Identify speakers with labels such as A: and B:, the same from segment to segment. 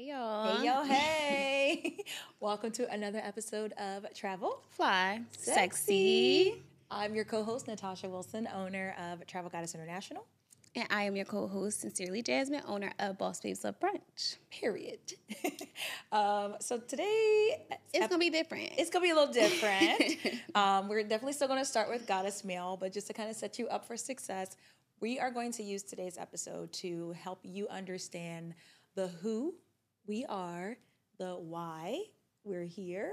A: Hey y'all.
B: Hey yo, hey! Welcome to another episode of Travel
A: Fly.
B: Sexy.
A: Sexy.
B: I'm your co-host Natasha Wilson, owner of Travel Goddess International.
A: And I am your co-host, Sincerely Jasmine, owner of Boss Babes Love Brunch.
B: Period. um, so today
A: It's gonna be different.
B: it's gonna be a little different. um, we're definitely still gonna start with Goddess Mail, but just to kind of set you up for success, we are going to use today's episode to help you understand the who we are, the why we're here,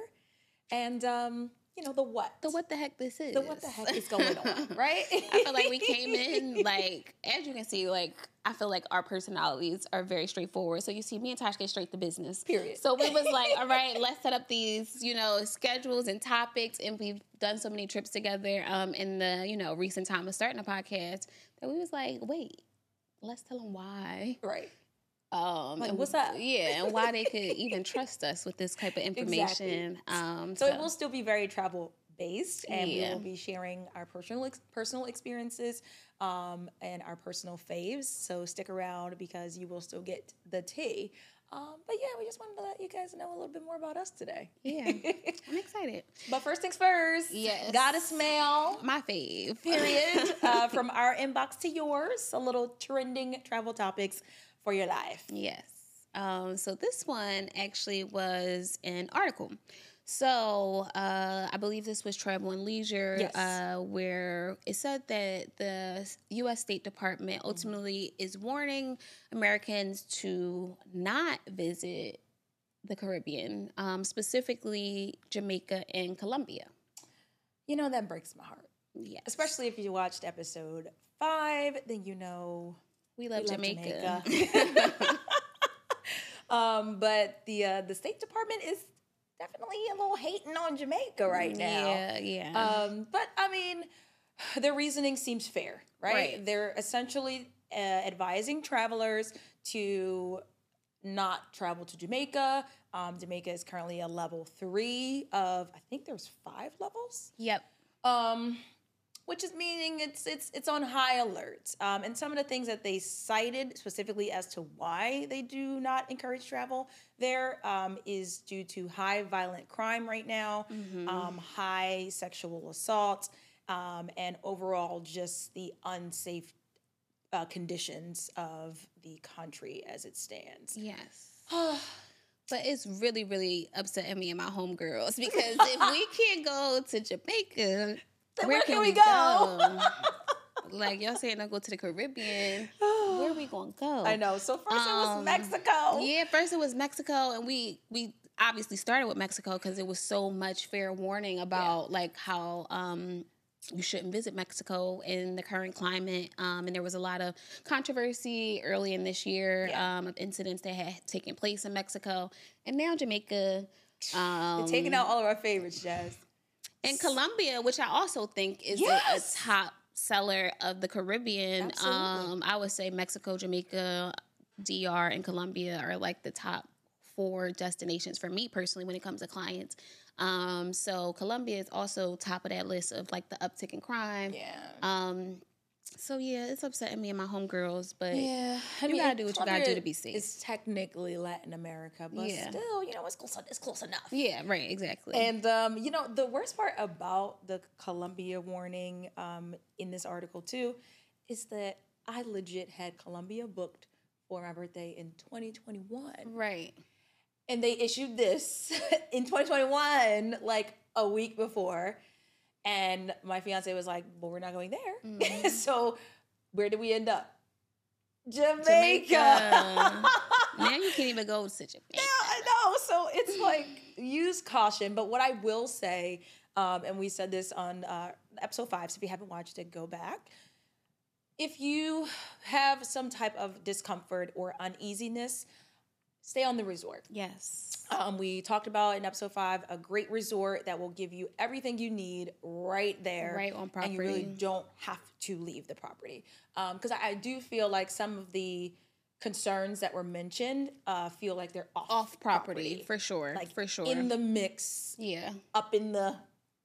B: and um, you know the what.
A: the what the heck this is.
B: the what the heck is going on, right?
A: I feel like we came in like as you can see, like I feel like our personalities are very straightforward. So you see, me and Tosh get straight to business.
B: Period.
A: So we was like, all right, let's set up these, you know, schedules and topics, and we've done so many trips together um, in the you know recent time of starting a podcast that we was like, wait, let's tell them why.
B: right.
A: Um,
B: Like,
A: and
B: what's up?
A: Yeah, and why they could even trust us with this type of information. Um,
B: So it will still be very travel based, and we will be sharing our personal ex- personal experiences um, and our personal faves. So stick around because you will still get the tea. Um, but yeah, we just wanted to let you guys know a little bit more about us today.
A: yeah, I'm excited.
B: But first things first,
A: Yes.
B: goddess mail.
A: My fave.
B: Period. uh, from our inbox to yours, a little trending travel topics for your life.
A: Yes. Um, so this one actually was an article. So uh, I believe this was Travel and Leisure,
B: Yes.
A: uh, where it said that the U.S. State Department ultimately is warning Americans to not visit the Caribbean, um, specifically Jamaica and Colombia.
B: You know that breaks my heart,
A: Yes,
B: especially if you watched episode five. Then you know
A: we love,
B: We love
A: Jamaica.
B: Jamaica. Um, but the uh, the State Department is definitely a little hating on Jamaica right now.
A: Yeah, yeah.
B: Um, but I mean, their reasoning seems fair, right?
A: Right.
B: They're essentially uh, advising travelers to not travel to Jamaica. Um, Jamaica is currently a level three of I think there's five levels
A: yep.
B: um, which is meaning it's it's it's on high alert. Um, and some of the things that they cited specifically as to why they do not encourage travel there um, is due to high violent crime right now, um, high sexual assault, um, and overall just the unsafe uh, conditions of the country as it stands.
A: Yes. But it's really, really upsetting me and my homegirls because if we can't go to Jamaica,
B: Then where can we go?
A: like y'all saying, I go to the Caribbean. Where are we gonna go?
B: I know. So first it was
A: Um,
B: Mexico.
A: Yeah, first it was Mexico, and we we obviously started with Mexico because it was so much fair warning about like how um you shouldn't visit Mexico in the current climate. Um, and there was a lot of controversy early in this year
B: Yeah.
A: um, of incidents that had taken place in Mexico, and now Jamaica. Um,
B: They're taking out all of our favorites, Jazz.
A: And Colombia, which I also think is a-
B: Yes.
A: a, top seller of the Caribbean. Um, I would say Mexico, Jamaica, DR, and Colombia are like the top four destinations for me personally when it comes to clients. Um, so Colombia is also top of that list of like the uptick in crime.
B: Yeah.
A: Um, so yeah, it's upsetting me and my homegirls, but
B: Yeah,
A: You gotta do what you gotta do to be safe.
B: It's technically Latin America, but
A: Yeah.
B: still, you know, it's close. It's close enough.
A: yeah, right, exactly.
B: And um, you know, the worst part about the Colombia warning um, in this article too is that I legit had Colombia booked for my birthday in 2021,
A: right.
B: and they issued this in 2021, like a week before. And my fiance was like, "Well, we're not going there." so, where did we end up? Jamaica.
A: Jamaica. now you can't even go to Jamaica.
B: Yeah, I know. So it's like use caution. But what I will say, um, and we said this on uh, episode five. So if you haven't watched it, go back. If you have some type of discomfort or uneasiness, stay on the resort.
A: Yes.
B: Um, we talked about in episode five a great resort that will give you everything you need right there,
A: Right on property.
B: and you really don't have to leave the property. Because I, I do feel like some of the concerns that were mentioned uh, feel like they're off,
A: Off property, for sure.
B: like
A: for sure.
B: in the mix,
A: yeah.
B: up in the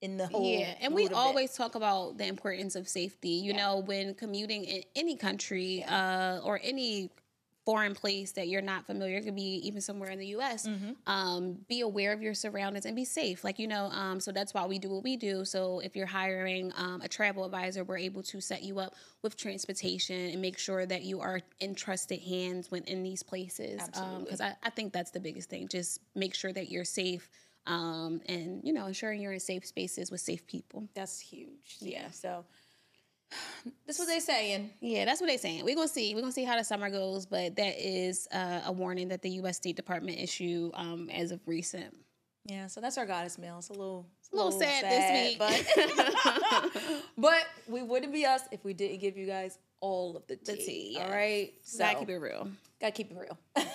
B: in the whole.
A: Yeah, and we
B: mood of it.
A: always talk about the importance of safety. You know, when commuting in any country uh, or any foreign place that you're not familiar, it could be even somewhere in the US, um, be aware of your surroundings and be safe. Like, you know, um, so that's why we do what we do. So if you're hiring um, a travel advisor, we're able to set you up with transportation and make sure that you are in trusted hands when in these places. Absolutely. Because I, I think that's the biggest thing. Just make sure that you're safe um, and, you know, ensuring you're in safe spaces with safe people.
B: That's huge. Yeah. So that's what they're saying.
A: Yeah, that's what they're saying. We're gonna see. We're gonna see how the summer goes, but that is uh, a warning that the U.S. State Department issued um, as of recent.
B: Yeah, so that's our goddess mail. It's a little, it's
A: A little sad this week.
B: but but we wouldn't be us if we didn't give you guys all of the tea.
A: tea,
B: All
A: yes.
B: right, so
A: Gotta keep it real.
B: gotta keep it real.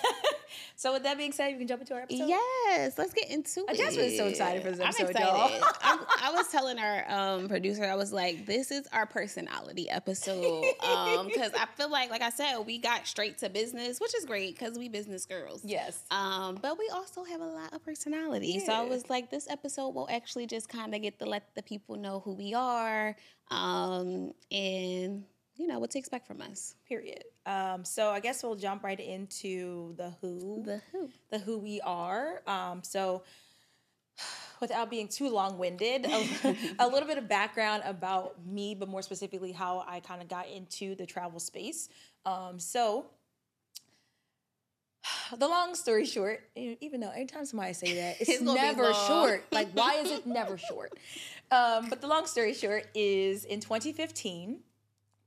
B: so with that being said, you can jump into our episode.
A: Yes, let's get into
B: Uh,
A: it.
B: Jasmine's so excited for this
A: I'm
B: episode,
A: excited.
B: y'all.
A: I'm, I was telling our um, producer, I was like, "This is our personality episode," because I feel like, like I said, we got straight to business, which is great because we business girls.
B: Yes.
A: Um, but we also have a lot of personality. So I was like, this episode will actually just kind of get to let the people know who we are, um, and you know what to expect from us.
B: Period. Um, so I guess we'll jump right into the who.
A: The who.
B: the who we are. Um, so, without being too long winded, a, a little bit of background about me, but more specifically, how I kind of got into the travel space. Um, so, the long story short, even though anytime somebody say that, it's,
A: It's
B: never short. Like, why is it never short? Um, but the long story short is in 2015, a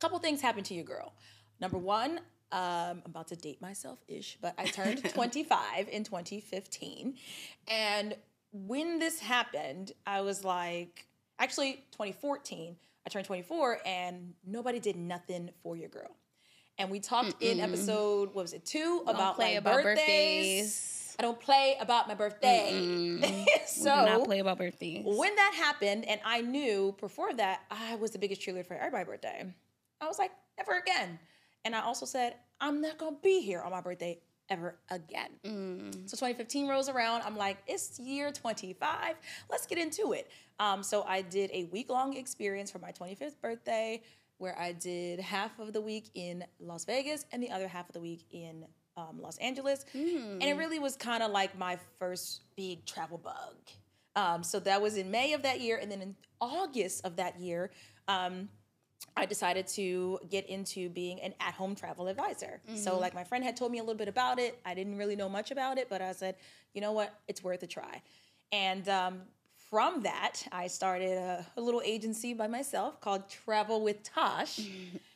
B: couple things happened to you, girl. Number one, um, I'm about to date myself ish, but I turned 25 in 2015. And when this happened, I was like, actually, 2014, I turned 24 and nobody did nothing for your girl. And we talked in episode, what was it, two, about
A: play
B: my
A: about
B: birthdays.
A: birthdays.
B: I don't play about my birthday.
A: We Do not play about birthdays.
B: when that happened, and I knew before that I was the biggest cheerleader for everybody's birthday, I was like, never again. And I also said, I'm not gonna be here on my birthday ever again. So 2015 rolls around. I'm like, it's year 25. Let's get into it. Um, so I did a week long experience for my 25th birthday where I did half of the week in Las Vegas and the other half of the week in um, Los Angeles. And it really was kind of like my first big travel bug. Um, so that was in May of that year. And then in August of that year, um, I decided to get into being an at home travel advisor. So, like, my friend had told me a little bit about it. I didn't really know much about it, but I said, you know what? It's worth a try. And um, from that, I started a, a little agency by myself called Travel with Tosh.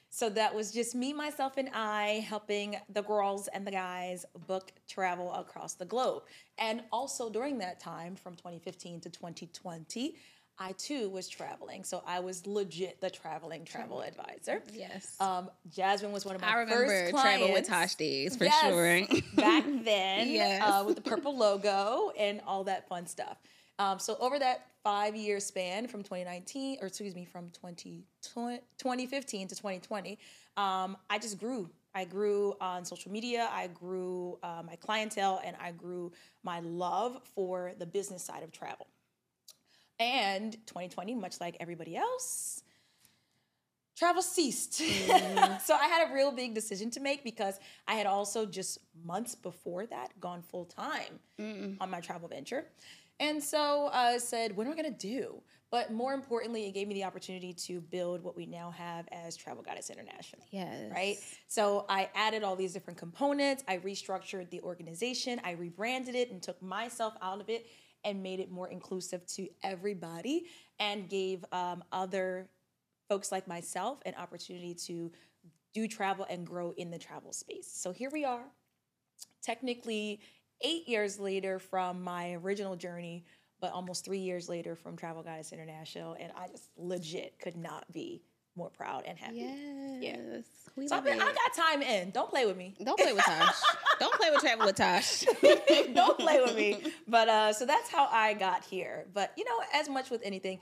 B: So that was just me, myself, and I helping the girls and the guys book travel across the globe. And also during that time, from 2015 to 2020, I too was traveling. So I was legit the traveling travel advisor.
A: yes.
B: Um, Jasmine was one of my
A: I remember
B: first
A: travel with. Tosh days for
B: Yes,
A: sure.
B: back then,
A: Yes.
B: uh, with the purple logo and all that fun stuff. Um, so over that five year span from 2019, or excuse me, from 2020, 2015 to 2020, um, I just grew. I grew on social media. I grew uh, my clientele, and I grew my love for the business side of travel. And 2020, much like everybody else, travel ceased. Mm-hmm. so I had a real big decision to make because I had also just months before that gone full time on my travel venture. And so I said, what am I gonna do? But more importantly, it gave me the opportunity to build what we now have as Travel Goddess International
A: yes.
B: right? So I added all these different components. I restructured the organization. I rebranded it and took myself out of it and made it more inclusive to everybody and gave um, other folks like myself an opportunity to do travel and grow in the travel space. So here we are, technically eight years later from my original journey, but almost three years later from Travel Goddess International. And I just legit could not be more proud and happy.
A: Yes. We
B: So I, I got time in. Don't play with me.
A: Don't play with Tosh. Don't play with travel with Tosh.
B: Don't play with me. But uh, so that's how I got here. But you know, as much with anything,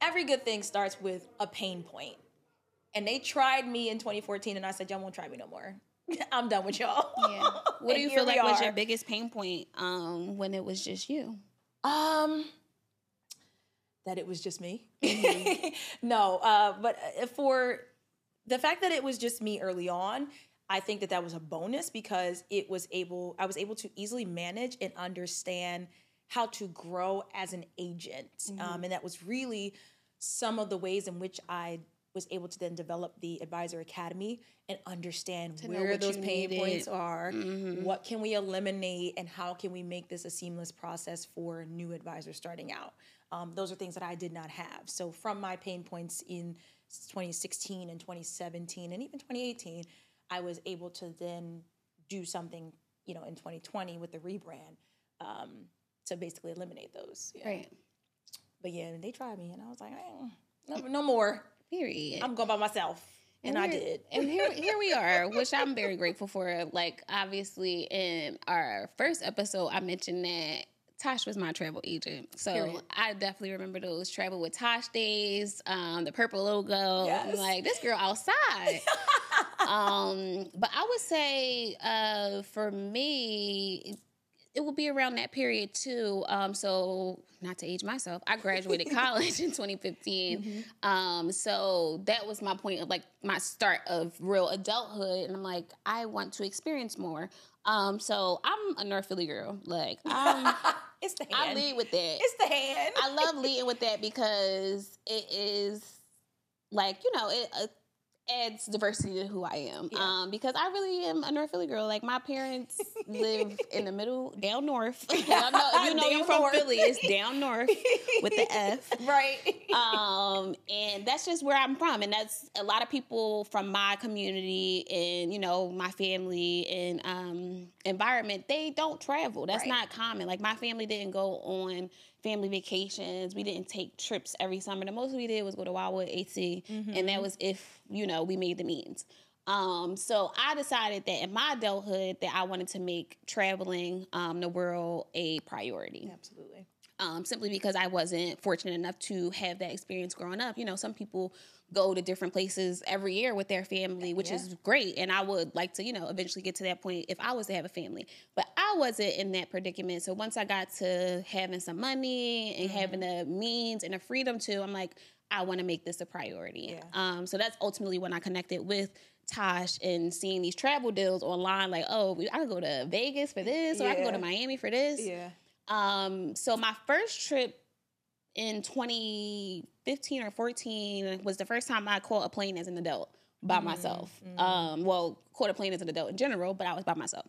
B: every good thing starts with a pain point. And they tried me in 2014, and I said, "Y'all won't try me no more. I'm done with y'all."
A: Yeah. What do you feel like was your biggest pain point um, when it was just you?
B: Um, that it was just me.
A: Mm-hmm.
B: no, uh, but uh, for the fact that it was just me early on, I think that that was a bonus because it was able I was able to easily manage and understand how to grow as an agent,
A: Mm-hmm.
B: um, and that was really some of the ways in which I was able to then develop the advisor academy and understand
A: know
B: where those pain points are,
A: Mhm.
B: what can we eliminate, and how can we make this a seamless process for new advisors starting out. Um, those are things that I did not have. So from my pain points in 2016 and 2017 and even 2018, I was able to then do something, you know, in 2020 with the rebrand um, to basically eliminate those. Yeah.
A: Right.
B: But yeah, they tried me, and I was like, eh, no, no more.
A: Period.
B: I'm going by myself, and, I
A: here-
B: did.
A: and here, here we are, which I'm very grateful for. Like, obviously, in our first episode, I mentioned that Tosh was my travel agent. So
B: Period.
A: I definitely remember those travel with Tosh days, um, the purple logo.
B: Yes.
A: Like, this girl outside. um, but I would say uh, for me, it will be around that period too. Um, so not to age myself, I graduated college in 2015. Um, so that was my point of like my start of real adulthood, and I'm like, I want to experience more. Um, so I'm a North Philly girl. Like I'm,
B: it's the hand.
A: I lead with that.
B: It's the hand.
A: I love leading with that because it is like you know it uh, adds diversity to who I am.
B: Yeah.
A: Um, because I really am a North Philly girl. Like my parents live in the middle, down north. I know, you know you're from
B: north.
A: Philly. It's down north with the F.
B: right.
A: Um, and that's just where I'm from, and that's a lot of people from my community and you know my family and um environment. They don't travel. That's
B: Right.
A: not common. Like my family didn't go on family vacations. We didn't take trips every summer. The most we did was go to Wildwood AT, and that was if you know we made the means. Um, so I decided that in my adulthood that I wanted to make traveling um, the world a priority
B: Absolutely.
A: um, simply because I wasn't fortunate enough to have that experience growing up. You know, some people go to different places every year with their family, which
B: Yeah.
A: is great. And I would like to, you know, eventually get to that point if I was to have a family. But I wasn't in that predicament. So once I got to having some money and having the means and the freedom to, I'm like, I want to make this a priority.
B: Yeah.
A: Um, so that's ultimately when I connected with Tosh and seeing these travel deals online, like, oh, I can go to Vegas for this, or I can go to Miami for this.
B: Yeah.
A: Um, so my first trip in 2015 or 14 was the first time I caught a plane as an adult by
B: Mm,
A: myself. Um, well, caught a plane as an adult in general, but I was by myself.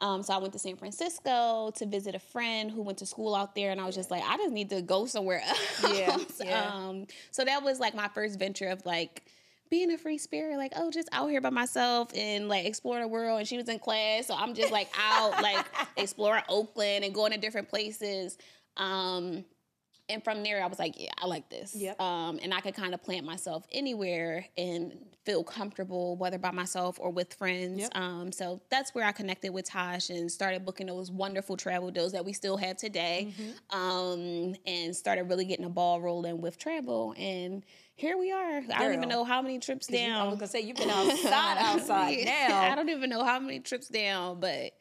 A: Um, so I went to San Francisco to visit a friend who went to school out there, and I was just like, I just need to go somewhere else.
B: Yeah, yeah.
A: Um, so that was like my first venture of like being a free spirit, like, oh, just out here by myself and like exploring the world. And she was in class, so I'm just like out, like exploring Oakland and going to different places. Um, and from there, I was like, yeah, I like this.
B: Yep.
A: Um, and I could kind of plant myself anywhere and feel comfortable, whether by myself or with friends.
B: Yep.
A: Um, so that's where I connected with Tosh and started booking those wonderful travel deals that we still have today.
B: Mm-hmm.
A: Um, and started really getting a ball rolling with travel. And here we are. I don't even know how many trips
B: 'Cause you- I
A: down.
B: was gonna say you've been outside, outside
A: Yeah.
B: now.
A: I don't even know how many trips down, but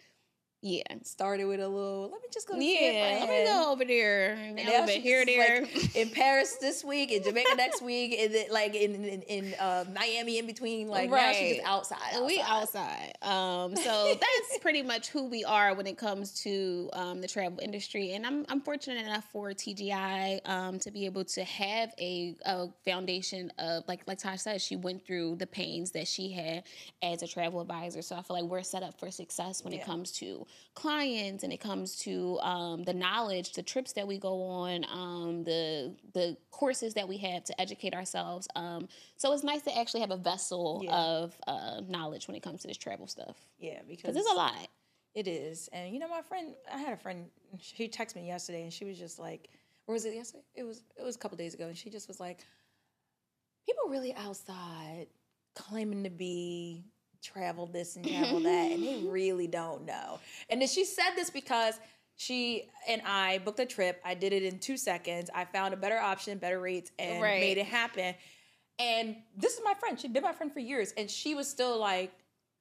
A: yeah.
B: Started with a little. Let me just go. To
A: Yeah, let me go over there.
B: And
A: Now
B: she's
A: here, there.
B: like in Paris this week, in Jamaica next week, and then like in in, in uh, Miami in between. Like now she's just outside.
A: We
B: outside.
A: outside. Um, so that's pretty much who we are when it comes to um, the travel industry. And I'm, I'm fortunate enough for TGI um, to be able to have a, a foundation of, like like Tosh said, she went through the pains that she had as a travel advisor. So I feel like we're set up for success when
B: Yeah.
A: it comes to clients and it comes to um, the knowledge, the trips that we go on, um, the the courses that we have to educate ourselves. Um, so it's nice to actually have a vessel
B: Yeah.
A: of uh, knowledge when it comes to this travel stuff
B: Yeah, because
A: it's a lot.
B: It is, and you know, my friend, I had a friend. She texted me yesterday, and she was just like, or was it yesterday? It was. It was a couple days ago, and she just was like, people really outside claiming to be travel this and travel that, and they really don't know. And then she said this because she and I booked a trip. I did it in two seconds. I found a better option, better rates, and
A: Right.
B: made it happen. And this is my friend. She'd been my friend for years, and she was still like,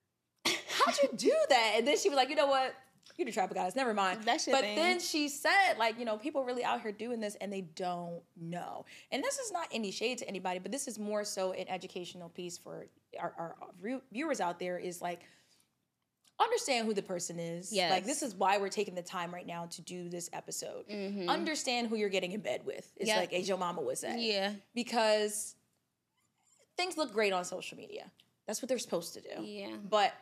B: "How'd you do that?" And then she was like, "You know what? You the travel guys. Never mind."
A: That's your
B: but
A: thing.
B: then she said, like, you know, people really out here doing this, and they don't know. And this is not any shade to anybody, but this is more so an educational piece for our, our view- viewers out there. Is like understand who the person is.
A: Yes.
B: Like this is why we're taking the time right now to do this episode.
A: Mhm.
B: Understand who you're getting in bed with. It's
A: Yep.
B: like as your mama would say.
A: Yeah.
B: Because things look great on social media. That's what they're supposed to do.
A: Yeah.
B: But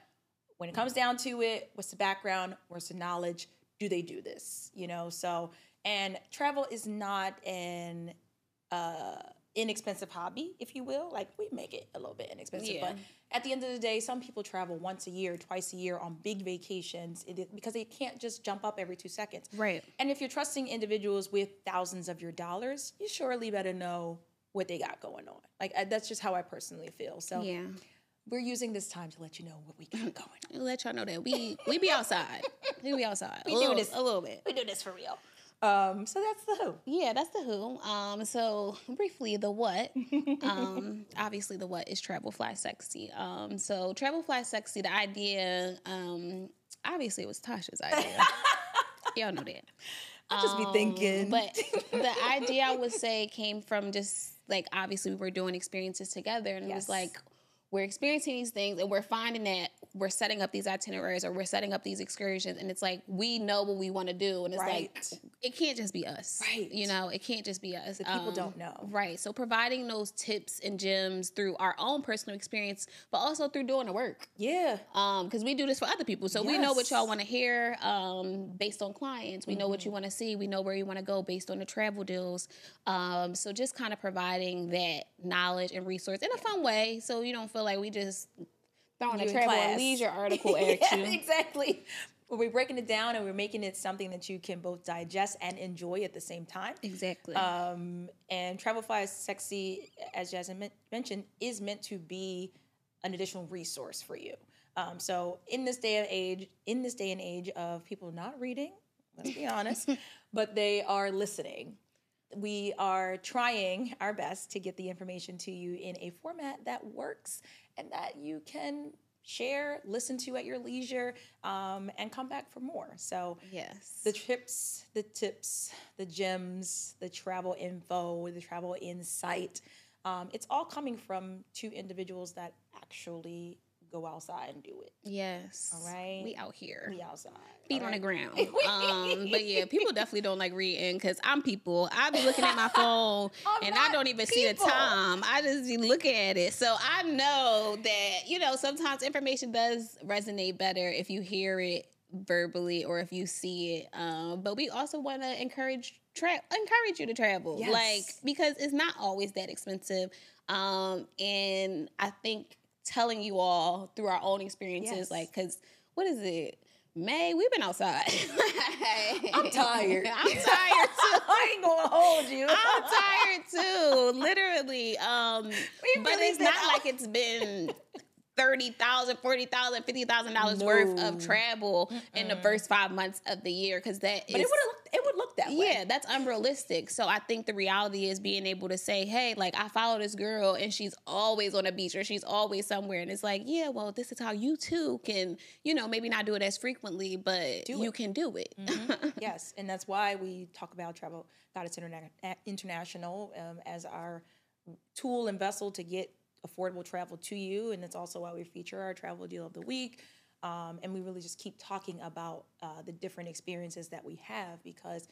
B: when it comes down to it, what's the background? What's the knowledge? Do they do this? You know, so and travel is not an uh inexpensive hobby, if you will. Like we make it a little bit inexpensive,
A: Yeah.
B: but at the end of the day, some people travel once a year, twice a year on big vacations it- because they can't just jump up every two seconds.
A: Right.
B: And if you're trusting individuals with thousands of your dollars, you surely better know what they got going on. Like I, that's just how I personally feel. So
A: Yeah.
B: We're using this time to let you know what we got going on.
A: I'll let y'all know that we we be outside. we be outside.
B: We do this.
A: a little bit.
B: We do this for real. Um, so that's the who.
A: Yeah, that's the who. Um, so briefly, the what. Um, obviously, the what is travel fly sexy. Um, so travel fly sexy. The idea, um, obviously, it was Tasha's idea. Y'all know that.
B: I'll just be
A: Um,
B: thinking.
A: But the idea I would say came from just like obviously we were doing experiences together, and it was like we're experiencing these things, and we're finding that we're setting up these itineraries or we're setting up these excursions, and it's like we know what we want to do, and it's
B: Right.
A: like it can't just be us,
B: Right.
A: You know, it can't just be us.
B: The people
A: Um,
B: don't know.
A: right? So providing those tips and gems through our own personal experience, but also through doing the work
B: yeah.
A: um because we do this for other people so we know what y'all want to hear um based on clients we know what you want to see we know where you want to go based on the travel deals um so just kind of providing that knowledge and resource in a fun way so you don't feel like we just throwing
B: You
A: a
B: in
A: travel
B: class.
A: and leisure article at
B: yeah,
A: you
B: exactly. But we're breaking it down and we're making it something that you can both digest and enjoy at the same time.
A: exactly
B: Um, and Travelify is sexy, as Jasmine mentioned, is meant to be an additional resource for you. Um, so in this day and age, in this day and age of people not reading, let's be honest, but they are listening. We are trying our best to get the information to you in a format that works and that you can share, listen to at your leisure, um, and come back for more. So
A: yes
B: the trips, the tips, the gems, the travel info, the travel insight. Um, it's all coming from two individuals that actually go outside and do it.
A: yes
B: All right.
A: we out here
B: We outside.
A: feet
B: all
A: on the ground. Um, but yeah, people definitely don't like reading because I'm people. I be looking at my phone and I don't even see the time. I just be looking at it. So I know that, you know, sometimes information does resonate better if you hear it verbally or if you see it. Um, but we also want to encourage tra- encourage you to travel.
B: Yes.
A: Like because it's not always that expensive. Um, and I think telling you all through our own experiences,
B: Yes.
A: like, because what is it? May we've been outside.
B: I'm tired.
A: I'm tired too.
B: I ain't gonna hold you.
A: I'm tired too, literally. Um, but it's not
B: out.
A: like it's been thirty thousand, forty thousand, fifty thousand dollars worth
B: No.
A: of travel in the first five months of the year because that
B: but it
A: is-
B: looked. It would look that way.
A: yeah, that's unrealistic. So I think the reality is being able to say, hey, like I follow this girl and she's always on a beach or she's always somewhere. And it's like, yeah, well, this is how you too can, you know, maybe not do it as frequently, but you can do it.
B: yes, and that's why we talk about Travel Goddess Interna- International um, as our tool and vessel to get affordable travel to you, and it's also why we feature our travel deal of the week. Um, and we really just keep talking about uh, the different experiences that we have because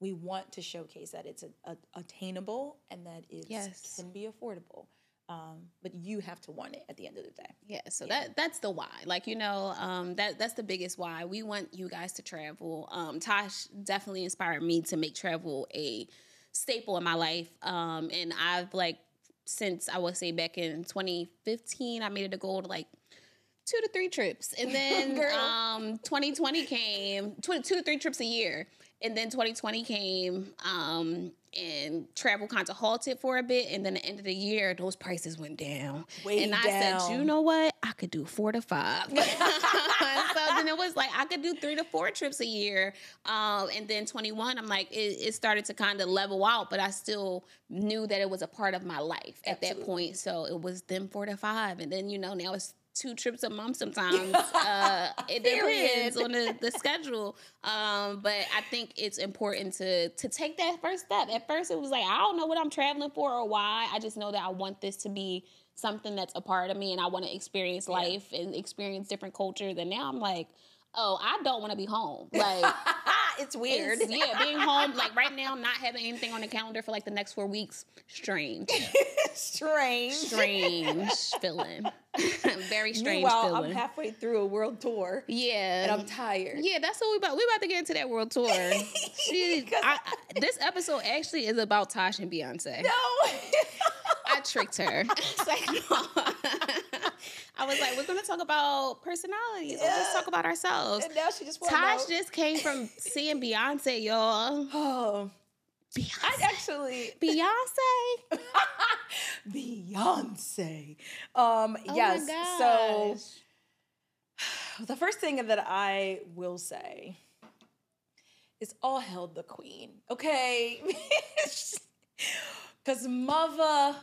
B: we want to showcase that it's a, a, attainable and that it
A: Yes.
B: can be affordable. Um, but you have to want it at the end of the day.
A: Yeah, so that that's the why. Like you know, um, that that's the biggest why. We want you guys to travel. Um, Tosh definitely inspired me to make travel a staple in my life. Um, and I've like since I would say back in 2015, I made it a goal to like two to three trips, and then um, 2020 came, tw- two to three trips a year, and then 2020 came, um, and travel kind of halted for a bit, and then the end of the year, those prices went down,
B: Way
A: and I said, you know what, I could do four to five. so then it was like I could do three to four trips a year, um, and then 21, I'm like, it, it started to kind of level out, but I still knew that it was a part of my life at that point. So it was then four to five, and then you know now it's two trips a month sometimes. uh, it depends on the, the schedule. Um, but I think it's important to to take that first step. At first, it was like I don't know what I'm traveling for or why. I just know that I want this to be something that's a part of me and I want to experience life and experience different cultures. And now I'm like, oh, I don't want to be home. Like
B: it's weird.
A: it's- yeah, being home like right now, not having anything on the calendar for like the next four weeks, strange,
B: strange.
A: strange feeling, very strange
B: Meanwhile,
A: feeling.
B: I'm halfway through a world tour
A: yeah,
B: and I'm tired.
A: Yeah, that's what we about. We about to get into that world tour. She, I, I- this episode actually is about Tosh and Beyonce.
B: No.
A: I tricked her. Like, no. I was like, we're gonna talk about personalities. Let's talk about ourselves.
B: and now she just know.
A: just came from seeing Beyonce, y'all.
B: Oh, I
A: Beyonce.
B: actually
A: Beyonce.
B: Beyonce. Um,
A: Oh
B: yes. So the first thing that I will say is all held the queen, okay? Because mother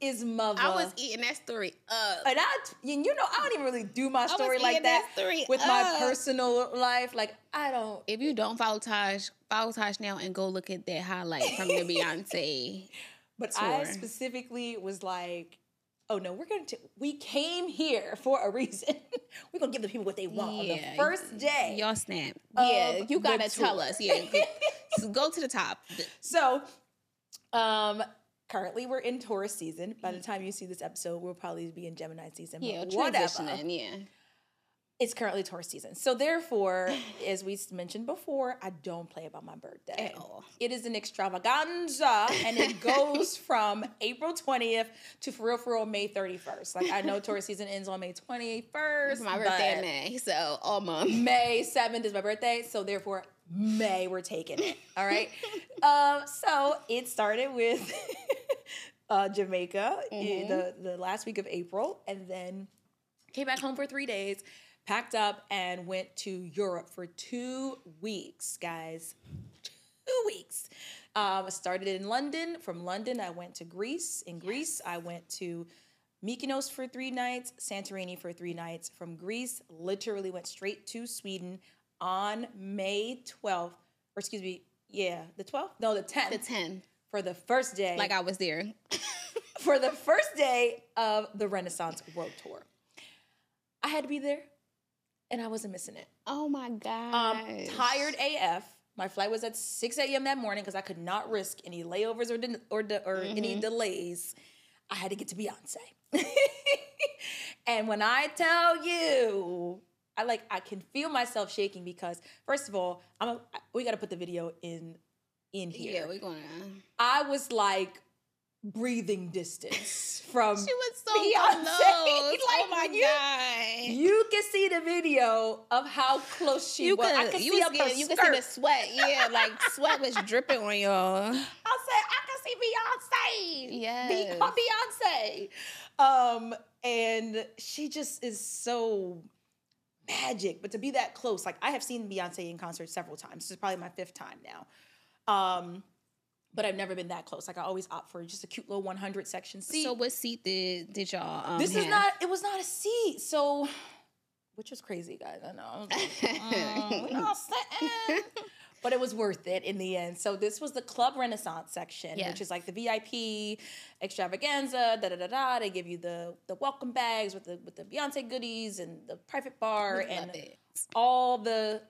B: is mother.
A: I was eating that story up.
B: and I, and you know, I don't even really do my story like that,
A: that
B: with my personal life. Like I don't.
A: If you don't follow Taj, follow Taj now and go look at that highlight from the Beyonce.
B: But I specifically was like, oh no, we're gonna. T- we came here for a reason. we're gonna give the people what they want on the first day.
A: Y'all snap. Yeah, you gotta tell us. Yeah, so go to the top.
B: So, um, currently we're in Taurus season. By the time you see this episode, we'll probably be in Gemini season.
A: Yeah,
B: whatever.
A: transitioning. Yeah,
B: It's currently Taurus season. So therefore, as we mentioned before, I don't play about my birthday.
A: At all.
B: It is an extravaganza, and it goes from April twentieth to for real, for real, May thirty first. Like I know Taurus season ends on May twenty first.
A: it's my birthday in May, so all month.
B: May 7th is my birthday, so therefore May we're taking it. All right. um, so it started with uh, Jamaica in the the last week of April, and then came back home for three days, packed up, and went to Europe for two weeks, guys. Two weeks. Um, I started in London. From London, I went to Greece. In Greece, I went to Mykonos for three nights, Santorini for three nights. From Greece, literally went straight to Sweden on May 12th, or excuse me, yeah, the 12th? No, the 10th.
A: The ten,
B: For the first day,
A: like I was there.
B: for the first day of the Renaissance World Tour. I had to be there, and I wasn't missing it.
A: Oh my god!
B: Um, tired AF. My flight was at 6 a.m. that morning because I could not risk any layovers or de- or, de- or any delays. I had to get to Beyonce. and when I tell you, I like I can feel myself shaking because first of all, I'm a, we got to put the video in in here.
A: Yeah, we're gonna.
B: I was like breathing distance from
A: She was so
B: Beyonce.
A: close.
B: Like,
A: oh my
B: you-
A: god.
B: you can see the video of how close she
A: You
B: was. I
A: could,
B: could
A: you
B: see
A: was getting, you could see the sweat. Yeah, like sweat was dripping on y'all.
B: I said, I can see Beyonce.
A: Yes.
B: Be- Beyonce. Um, and she just is so magic. But to be that close, like I have seen Beyonce in concert several times. This is probably my fifth time now. Um, but I've never been that close. Like I always opt for just a cute little 100 section seat.
A: So what seat did did y'all? Um,
B: this is
A: have?
B: not. It was not a seat. So, which was crazy, guys. I know. I like, mm, we all sitting. But it was worth it in the end. So this was the Club Renaissance section, which is like the VIP extravaganza. Da da da da. They give you the the welcome bags with the with the Beyonce goodies and the private bar and
A: it.
B: all the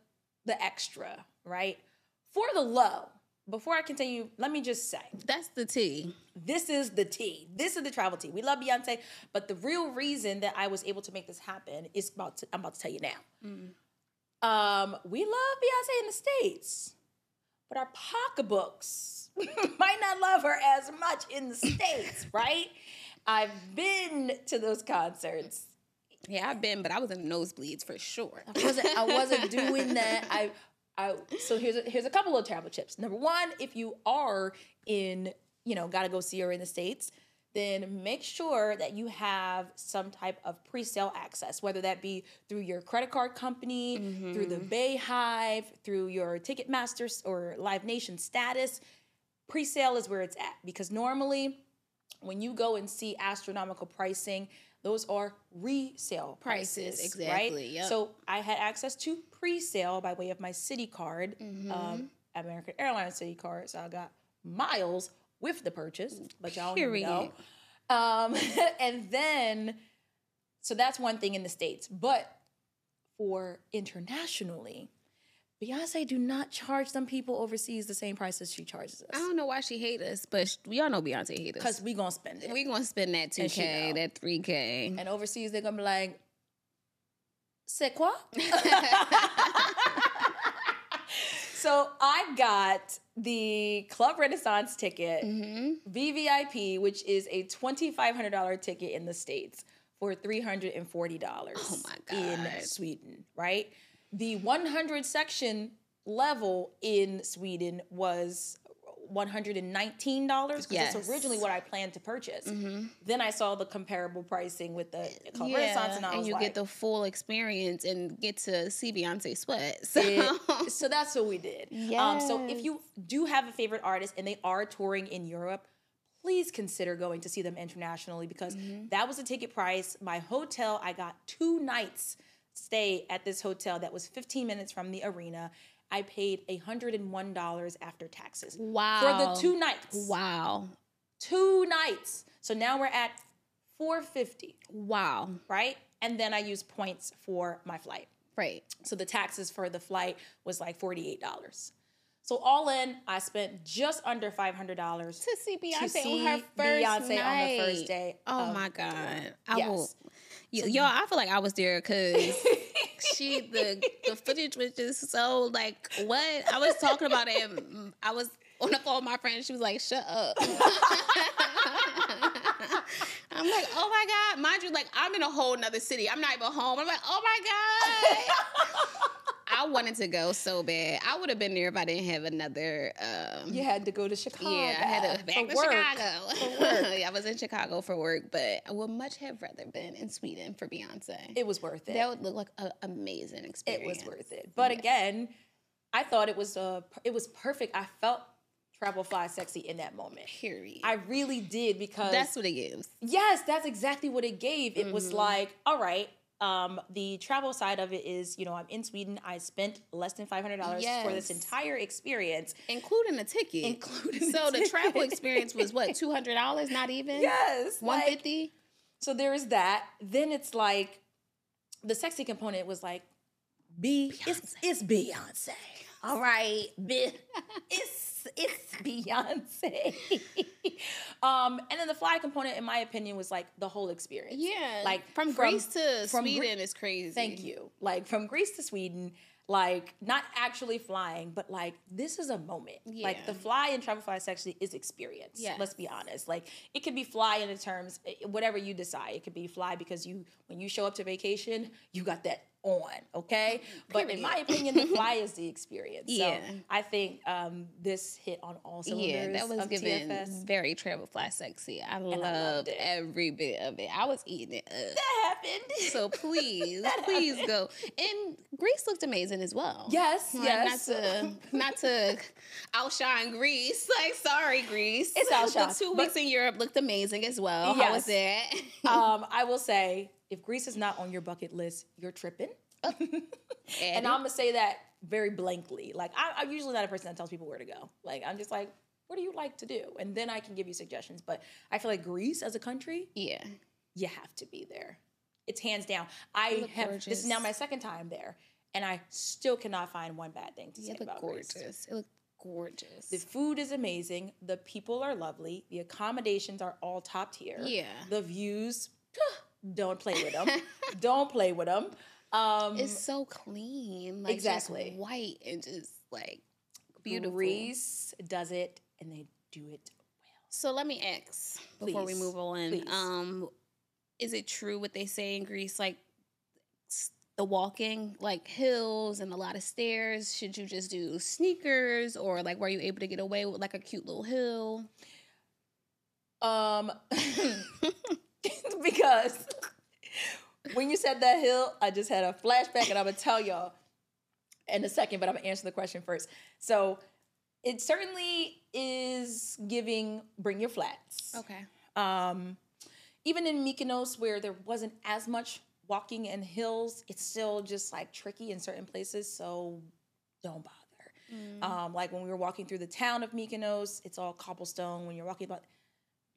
B: the extra. Right for the low. Before I continue, let me just say
A: That's the tea.
B: this is the tea. This is the travel tea. We love Beyonce, but the real reason that I was able to make this happen is about to, I'm about to tell you now. Um, we love Beyonce in the States, but our pocketbooks might not love her as much in the States, right? I've been to those concerts.
A: Yeah, I've been, but I was in nosebleeds for sure.
B: I wasn't I wasn't doing that. I I so here's a, here's a couple of travel tips. Number one, if you are in you know got to go see her in the states, then make sure that you have some type of pre-sale access, whether that be through your credit card company, through the mm-hmm. BeyHive, through your Ticketmaster or Live Nation status. Pre-sale is where it's at because normally when you go and see astronomical pricing, those are resale
A: Prices,
B: prices,
A: exactly,
B: Right?
A: yep.
B: So I had access to pre-sale by way of my Citi card,
A: Mm-hmm.
B: um, American Airlines Citi card. So I got miles with the purchase, but y'all don't
A: Period.
B: know. Um, and then, so that's one thing in the States. But for internationally, Beyonce do not charge some people overseas the same price as she charges us.
A: I don't know why she hate us, but we all know Beyonce hate us.
B: Because we gonna spend it.
A: we gonna spend that two
B: And
A: k, that three k.
B: and overseas, they're gonna be like, c'est quoi? so I got the Club Renaissance ticket,
A: Mm-hmm.
B: VVIP, which is a $2,500 ticket in the States for $340
A: Oh my
B: in Sweden, right? The 100 section level in Sweden was $119 because
A: Yes.
B: it's originally what I planned to purchase.
A: Mm-hmm.
B: Then I saw the comparable pricing with the Club Renaissance, and I was
A: you
B: like,
A: get the full experience and get to see Beyonce sweat. So
B: it- so that's what we did. Um, so if you do have a favorite artist and they are touring in Europe, please consider going to see them internationally because
A: Mm-hmm.
B: that was the ticket price. My hotel, I got two nights stay at this hotel that was 15 minutes from the arena. I paid $101 after taxes
A: wow,
B: for the two nights.
A: Wow,
B: Two nights. So now we're at 450,
A: wow,
B: right? And then I use points for my flight.
A: right.
B: So the taxes for the flight was like $48. So all in, I spent just under $500
A: To see Beyonce
B: to see
A: on her first
B: Beyonce
A: night.
B: on the first day.
A: Oh my god. I
B: Yes.
A: will. Y- Y'all, I feel like I was there because she the the footage was just so like what I was talking about it. and I was on the phone with my friend. She was like, "Shut up." I'm like, "Oh my god!" Mind you, like I'm in a whole nother city. I'm not even home. I'm like, "Oh my god!" I wanted to go so bad. I would have been there if I didn't have another. Um,
B: You had to go to Chicago.
A: yeah, I had to back
B: for
A: to
B: work.
A: Chicago. yeah, I was in Chicago for work, but I would much have rather been in Sweden for Beyonce.
B: It was worth it.
A: that would look like an amazing experience.
B: it was worth it. But again, I thought it was uh it was perfect. I felt travel fly sexy in that moment.
A: Period.
B: I really did because
A: That's what it gives.
B: Yes, that's exactly what it gave. It was
A: Mhm.
B: like, all right, um, the travel side of it is, you know, I'm in Sweden. I spent less than five hundred dollars for this entire experience,
A: Including the ticket.
B: including.
A: so the travel
B: ticket.
A: experience was what, two hundred dollars? Not even?
B: yes,
A: One
B: like, so there is that. Then it's like the sexy component was like, B, it's it's Beyonce. All right, it's it's Beyonce. um, and then the fly component, in my opinion, was like the whole experience.
A: Yeah.
B: Like,
A: from,
B: from-
A: Greece to
B: from Gre-
A: Sweden is crazy.
B: Thank you. Like from Greece to Sweden, like not actually flying, but like this is a moment. Like the fly and travel fly actually is experience.
A: Yes.
B: Let's be honest. Like it could be fly in the terms eh, whatever you decide. It could be fly because you when you show up to vacation, you got that on, okay? But in my opinion, the fly is the experience.
A: Yeah.
B: So I think um, this hit on all cylinders.
A: Yeah, that was given
B: TFS.
A: very travel fly sexy. I
B: loved
A: loved
B: it.
A: every bit of it. I was eating it up.
B: That happened.
A: So please, please
B: happened.
A: go. And Greece looked amazing as well.
B: yes,
A: Like,
B: yes.
A: Not to not to outshine Greece. Like, sorry, Greece.
B: It's outshine,
A: The two
B: but-
A: weeks in Europe looked amazing as well. How was it?
B: um, I will say, if Greece is not on your bucket list, you're tripping. and I'm gonna say that very blankly. Like I, I'm usually not a person that tells people where to go. Like I'm just like, what do you like to do? And then I can give you suggestions. But I feel like Greece as a country,
A: yeah.
B: you have to be there. It's hands down. I have this is now my second time there, and I still cannot find one bad thing to say
A: It looked
B: about Greece.
A: gorgeous. It looked gorgeous.
B: The food is amazing. The people are lovely. The accommodations are all top tier.
A: Yeah.
B: The views, don't play with them. don't play with them. Um,
A: it's so clean. Like
B: Exactly.
A: just white and just like beautiful.
B: Greece does it, and they do it well.
A: So let me ask before we move on. Um, is it true what they say in Greece? Like the walking, like hills and a lot of stairs. Should you just do sneakers, or like were you able to get away with like a cute little hill?
B: Um, because when you said that hill, I just had a flashback, and I'm gonna tell y'all in a second, but I'm gonna answer the question first. So it certainly is giving bring your flats.
A: Okay.
B: Um, even in Mykonos, where there wasn't as much walking and hills, it's still just like tricky in certain places. So don't bother. Um, like when we were walking through the town of Mykonos, it's all cobblestone. When you're walking about,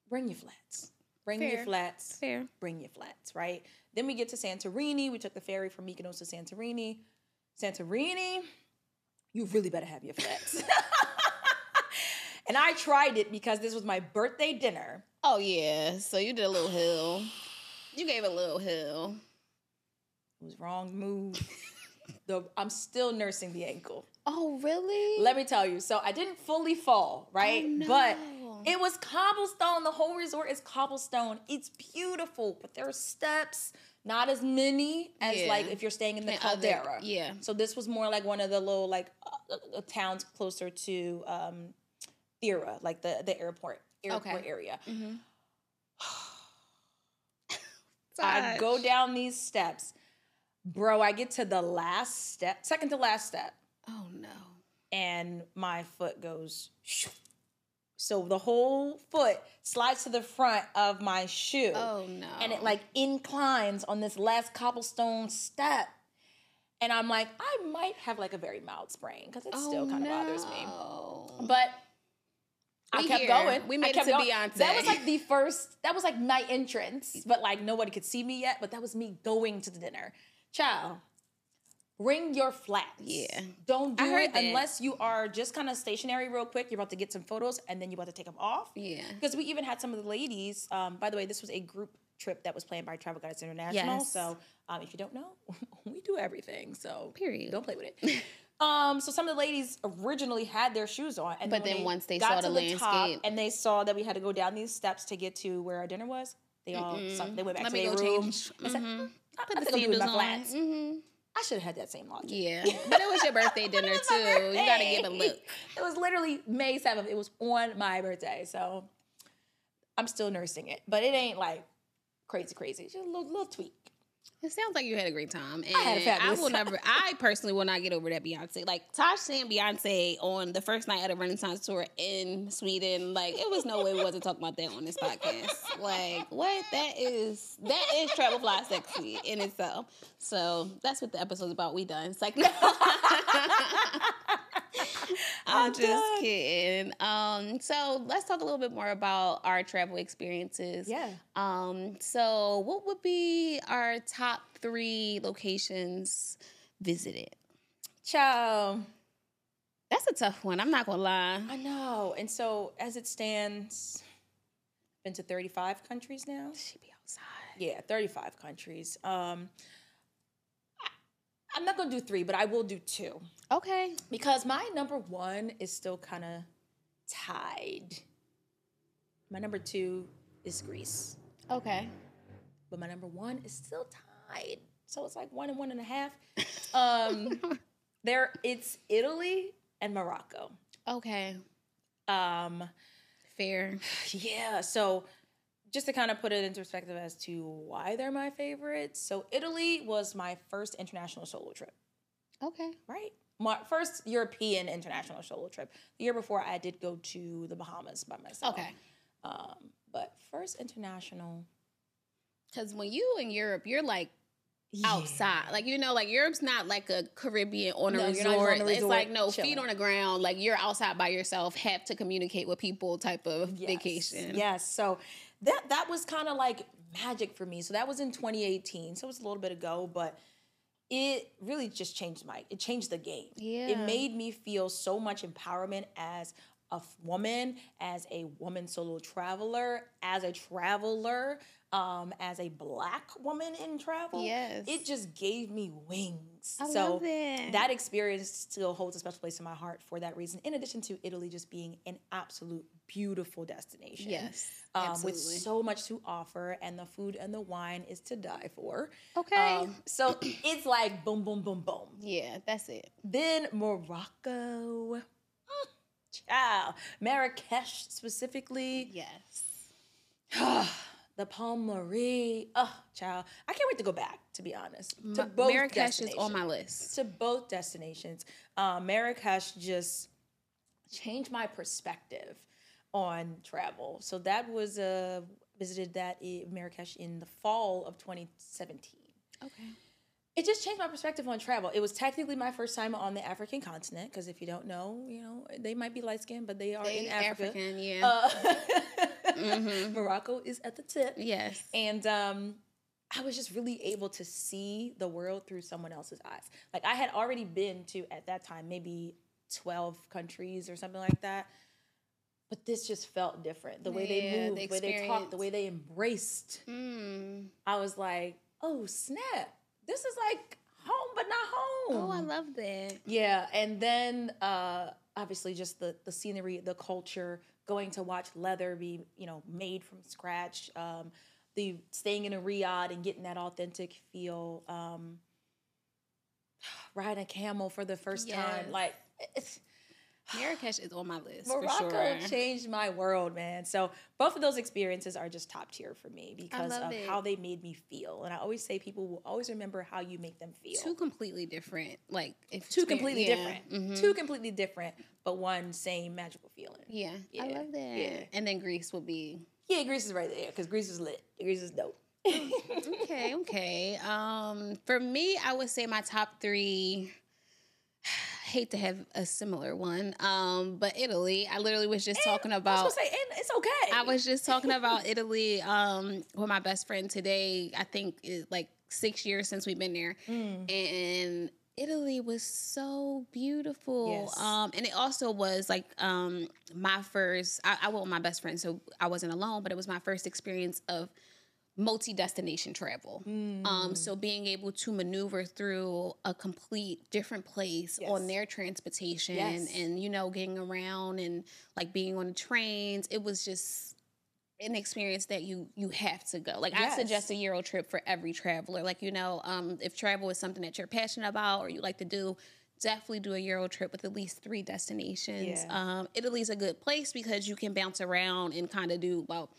B: bring your flats. Bring
A: Fair.
B: your flats.
A: Fair.
B: Bring your flats, right? Then we get to Santorini. We took the ferry from Mykonos to Santorini. Santorini, you really better have your flats. and I tried it because this was my birthday dinner.
A: Oh yeah. So you did a little hill. You gave a little hill.
B: It was wrong move. the, I'm still nursing the ankle.
A: Oh really?
B: Let me tell you. So I didn't fully fall, right?
A: Oh,
B: But
A: no.
B: It was cobblestone. The whole resort is cobblestone. It's beautiful, but there are steps, not as many as
A: Yeah.
B: like if you're staying in the
A: And other- yeah.
B: So this was more like one of the little like uh, uh, towns closer to um Thera, like the the airport airport
A: Okay.
B: area.
A: Mm-hmm.
B: I go down these steps. Bro, I get to the last step, second to last step.
A: Oh no.
B: and my foot goes shoo. So the whole foot slides to the front of my shoe
A: Oh no.
B: and it like inclines on this last cobblestone step and i'm like i might have like a very mild sprain because it still oh, kind of bothers me but I
A: We
B: kept
A: here.
B: going.
A: We
B: I
A: made it
B: kept
A: to
B: going.
A: Beyonce.
B: That was like the first. That was like night entrance, but like nobody could see me yet. But that was me going to the dinner. Child, bring your flats.
A: Yeah.
B: Don't do it
A: that.
B: unless you are just kind of stationary real quick. You're about to get some photos and then you're about to take them off.
A: Yeah.
B: Because we even had some of the ladies. Um, by the way, this was a group trip that was planned by Travel Goddess International.
A: Yes.
B: So um, if you don't know, we do everything. So
A: Period.
B: don't play with it. um, so some of the ladies originally had their shoes on, and
A: But
B: when
A: then once they
B: got
A: saw
B: to
A: the
B: top and they saw that we had to go down these steps to get to where our dinner was, they all some, they went back
A: Let
B: to their room.
A: change.
B: I said,
A: Mhm.
B: I,
A: Put
B: I
A: the
B: think I'm doing
A: sandals
B: my
A: on.
B: flats.
A: hmm
B: I should have had that same logic.
A: Yeah. But it was your birthday dinner too.
B: my
A: You gotta give a look.
B: It was literally May 7th. It was on my birthday. So I'm still nursing it. But it ain't like crazy, crazy. Just a little, little tweak.
A: It sounds like you had a great time. And
B: I had a fabulous
A: I
B: will
A: never I personally will not get over that Beyonce. Like Tosh saying Beyonce on the first night of the Renaissance tour in Sweden, like it was no way we wasn't talking about that on this podcast. Like what? That is that is travel fly sexy in itself. So that's what the episode's about. We done. It's like no. I'm,
B: I'm
A: just
B: done.
A: kidding. Um, so let's talk a little bit more about our travel experiences.
B: Yeah.
A: Um, so what would be our top three locations visited?
B: Ciao.
A: That's a tough one. I'm not gonna lie.
B: I know. And so as it stands, been to 35 countries now.
A: She be outside.
B: Yeah, 35 countries. Um, I'm not to do three, but I will do two.
A: Okay.
B: Because my number one is still kind of tied. My number two is Greece,
A: Okay.
B: but my number one is still tied. So it's like one and one and a half. Um, there, it's Italy and Morocco.
A: Okay.
B: Um,
A: Fair.
B: yeah, so just to kind of put it into perspective as to why they're my favorites. So Italy was my first international solo trip.
A: Okay.
B: right? My first European international solo trip. The year before, I did go to the Bahamas by myself.
A: Okay.
B: Um, but first international
A: Because when you in Europe, you're like outside. Like you know, like Europe's not like a Caribbean on a
B: No,
A: resort.
B: on a
A: It's like no
B: chilling.
A: feet on the ground. Like you're outside by yourself, have to communicate with people type of
B: Yes,
A: vacation.
B: Yes. So that that was kind of like magic for me. So that was in 2018. So it was a little bit ago, but it really just changed my it changed the game.
A: Yeah.
B: It made me feel so much empowerment as a woman, as a woman solo traveler, as a traveler, um, as a black woman in travel.
A: Yes.
B: It just gave me wings.
A: I
B: so
A: love that.
B: that experience still holds a special place in my heart for that reason. In addition to Italy just being an absolute beautiful destination.
A: Yes.
B: Um, with so much to offer, and the food and the wine is to die for.
A: okay.
B: Um, so it's like boom, boom, boom, boom.
A: yeah, that's it.
B: Then Morocco. Mm, Child. Marrakesh specifically.
A: Yes.
B: the Palmeraie. Oh, child. I can't wait to go back, to be honest. To both
A: Marrakesh is on my list.
B: to both destinations. Um, Marrakesh just changed my perspective on travel. So that was uh, visited that i- Marrakesh in the fall of 2017.
A: Okay.
B: It just changed my perspective on travel. It was technically my first time on the African continent because if you don't know, you know they might be light skinned, but they are
A: They
B: in Africa.
A: African, yeah.
B: Uh,
A: Mhm.
B: Morocco is at the tip,
A: yes.
B: and um, I was just really able to see the world through someone else's eyes. Like I had already been to at that time maybe twelve countries or something like that. But this just felt different. The way they
A: Yeah,
B: moved,
A: the
B: the way they talked, the way they embraced.
A: Mm.
B: I was like, oh snap. This is like home but not home.
A: Oh, I love that.
B: Yeah, and then uh obviously just the the scenery, the culture, going to watch leather be, you know, made from scratch, um the staying in a riad and getting that authentic feel, um riding a camel for the first
A: Yes.
B: time. Like it's
A: Marrakesh is on my list
B: Morocco
A: for sure.
B: changed my world, man. So both of those experiences are just top tier for me because of
A: it.
B: how they made me feel. And I always say people will always remember how you make them feel.
A: Two completely different, like if
B: Two completely
A: yeah.
B: different.
A: Mhm.
B: Two completely different, but one same magical feeling.
A: Yeah, I love that.
B: yeah.
A: And then Greece would be
B: Yeah, Greece is right there because Greece is lit. Greece is dope.
A: okay. Okay. Um, for me, I would say my top three. Hate to have a similar one, um, but Italy. I literally was just talking about.
B: I was gonna say, and it's okay.
A: I was just talking about Italy um, with my best friend today. I think it's like six years since we've been there,
B: Mm.
A: and Italy was so beautiful.
B: Yes.
A: Um, and it also was like um, my first. I, I went with my best friend, so I wasn't alone, but it was my first experience of multi destination travel.
B: Mm.
A: Um, so being able to maneuver through a complete different place
B: Yes.
A: on their transportation
B: Yes.
A: and you know getting around and like being on the trains, it was just an experience that you you have to go. Like
B: Yes.
A: I suggest a Euro trip for every traveler. Like you know, um, if travel is something that you're passionate about or you like to do. Definitely do a Euro trip with at least three destinations.
B: Yeah.
A: Um, Italy's a good place because you can bounce around and kind of do about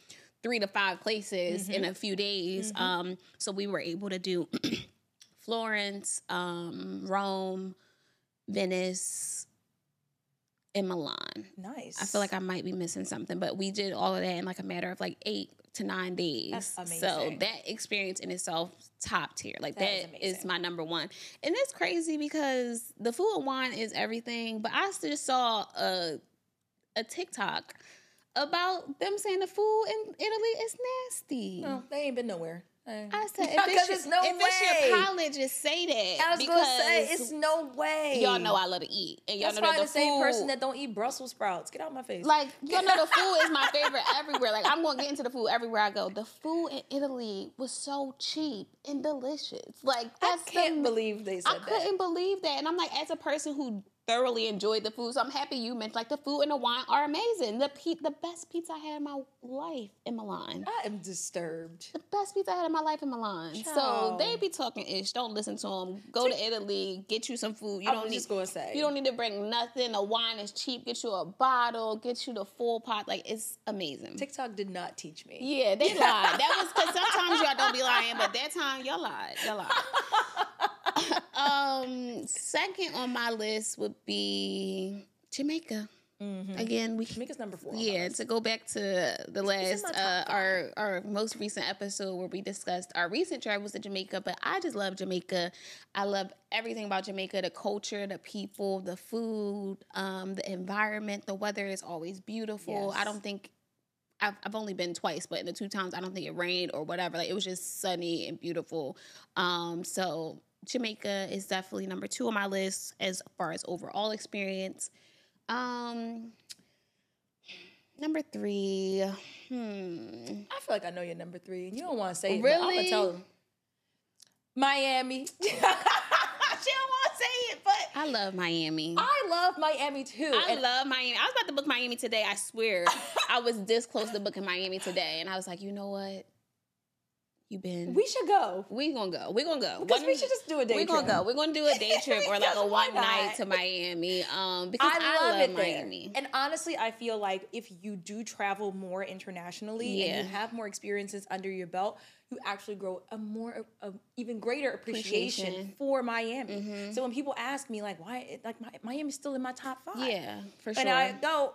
A: three to five places in a few days. Um, so we were able to do Florence, um, Rome, Venice, and Milan.
B: nice.
A: I feel like I might be missing something, but we did all of that in like a matter of like eight to nine days.
B: That's
A: So that experience in itself, top tier. Like
B: That is
A: that is,
B: amazing.
A: my number one. And it's crazy because the food and wine is everything, but I just saw a a TikTok about them saying the food in Italy is nasty.
B: no, they ain't been nowhere.
A: I said, if,
B: Because
A: it's, your,
B: it's no
A: if it's your
B: way.
A: college, just say that.
B: I was gonna say
A: because
B: it's no way.
A: y'all know I love to eat, and y'all
B: That's
A: know that
B: the,
A: the,
B: same
A: food,
B: person that don't eat Brussels sprouts. Get out my face.
A: like y'all know the food is my favorite everywhere. Like I'm gonna get into the food everywhere I go. The food in Italy was so cheap and delicious. Like
B: I can't
A: the,
B: believe they said that
A: I
B: that.
A: couldn't believe that, and I'm like, as a person who thoroughly enjoyed the food, so I'm happy you mentioned like the food and the wine are amazing. The pe- the best pizza I had in my life in Milan.
B: I am disturbed.
A: the best pizza I had in my life in Milan. So they be talking ish. Don't listen to them. Go to Italy, get you some food. You
B: I
A: don't need.
B: just say.
A: You don't need to bring nothing. The wine is cheap. Get you a bottle. Get you the full pot. Like it's amazing.
B: TikTok did not teach me.
A: yeah, they lied. That was because sometimes y'all don't be lying, but that time y'all lied. Y'all lied. um, second on my list would be Jamaica. Again, we
B: Jamaica's number four.
A: yeah, to go back to the last uh, our our most recent episode where we discussed our recent travels to Jamaica, but I just love Jamaica. I love everything about Jamaica, the culture, the people, the food, um, the environment, the weather is always beautiful. I don't think I've, I've only been twice, but in the two times I don't think it rained or whatever. Like it was just sunny and beautiful. Um, so Jamaica is definitely number two on my list as far as overall experience. Um, number three. Hmm.
B: I feel like I know your number three, and you don't want to say it. But I'm
A: Really?
B: gonna tell them. Miami. she don't want to say it, but
A: I love Miami.
B: I love Miami too.
A: I
B: and
A: love Miami. I was about to book Miami today. I swear, I was this close to booking Miami today, and I was like, you know what? You been.
B: we should go
A: We gonna go. We gonna go.
B: because
A: One-
B: we should just do a day trip.
A: We're gonna go. We're gonna do a day trip or like a one night to Miami. Um, because
B: I
A: I,
B: love,
A: love,
B: it there.
A: Miami.
B: And honestly, I feel like if you do travel more internationally and you have more experiences under your belt, you actually grow a more, a, even greater appreciation,
A: Appreciation. Mm-hmm.
B: for Miami. So when people ask me like, why, like my, Miami's still in my top five.
A: Yeah, for sure.
B: And I go,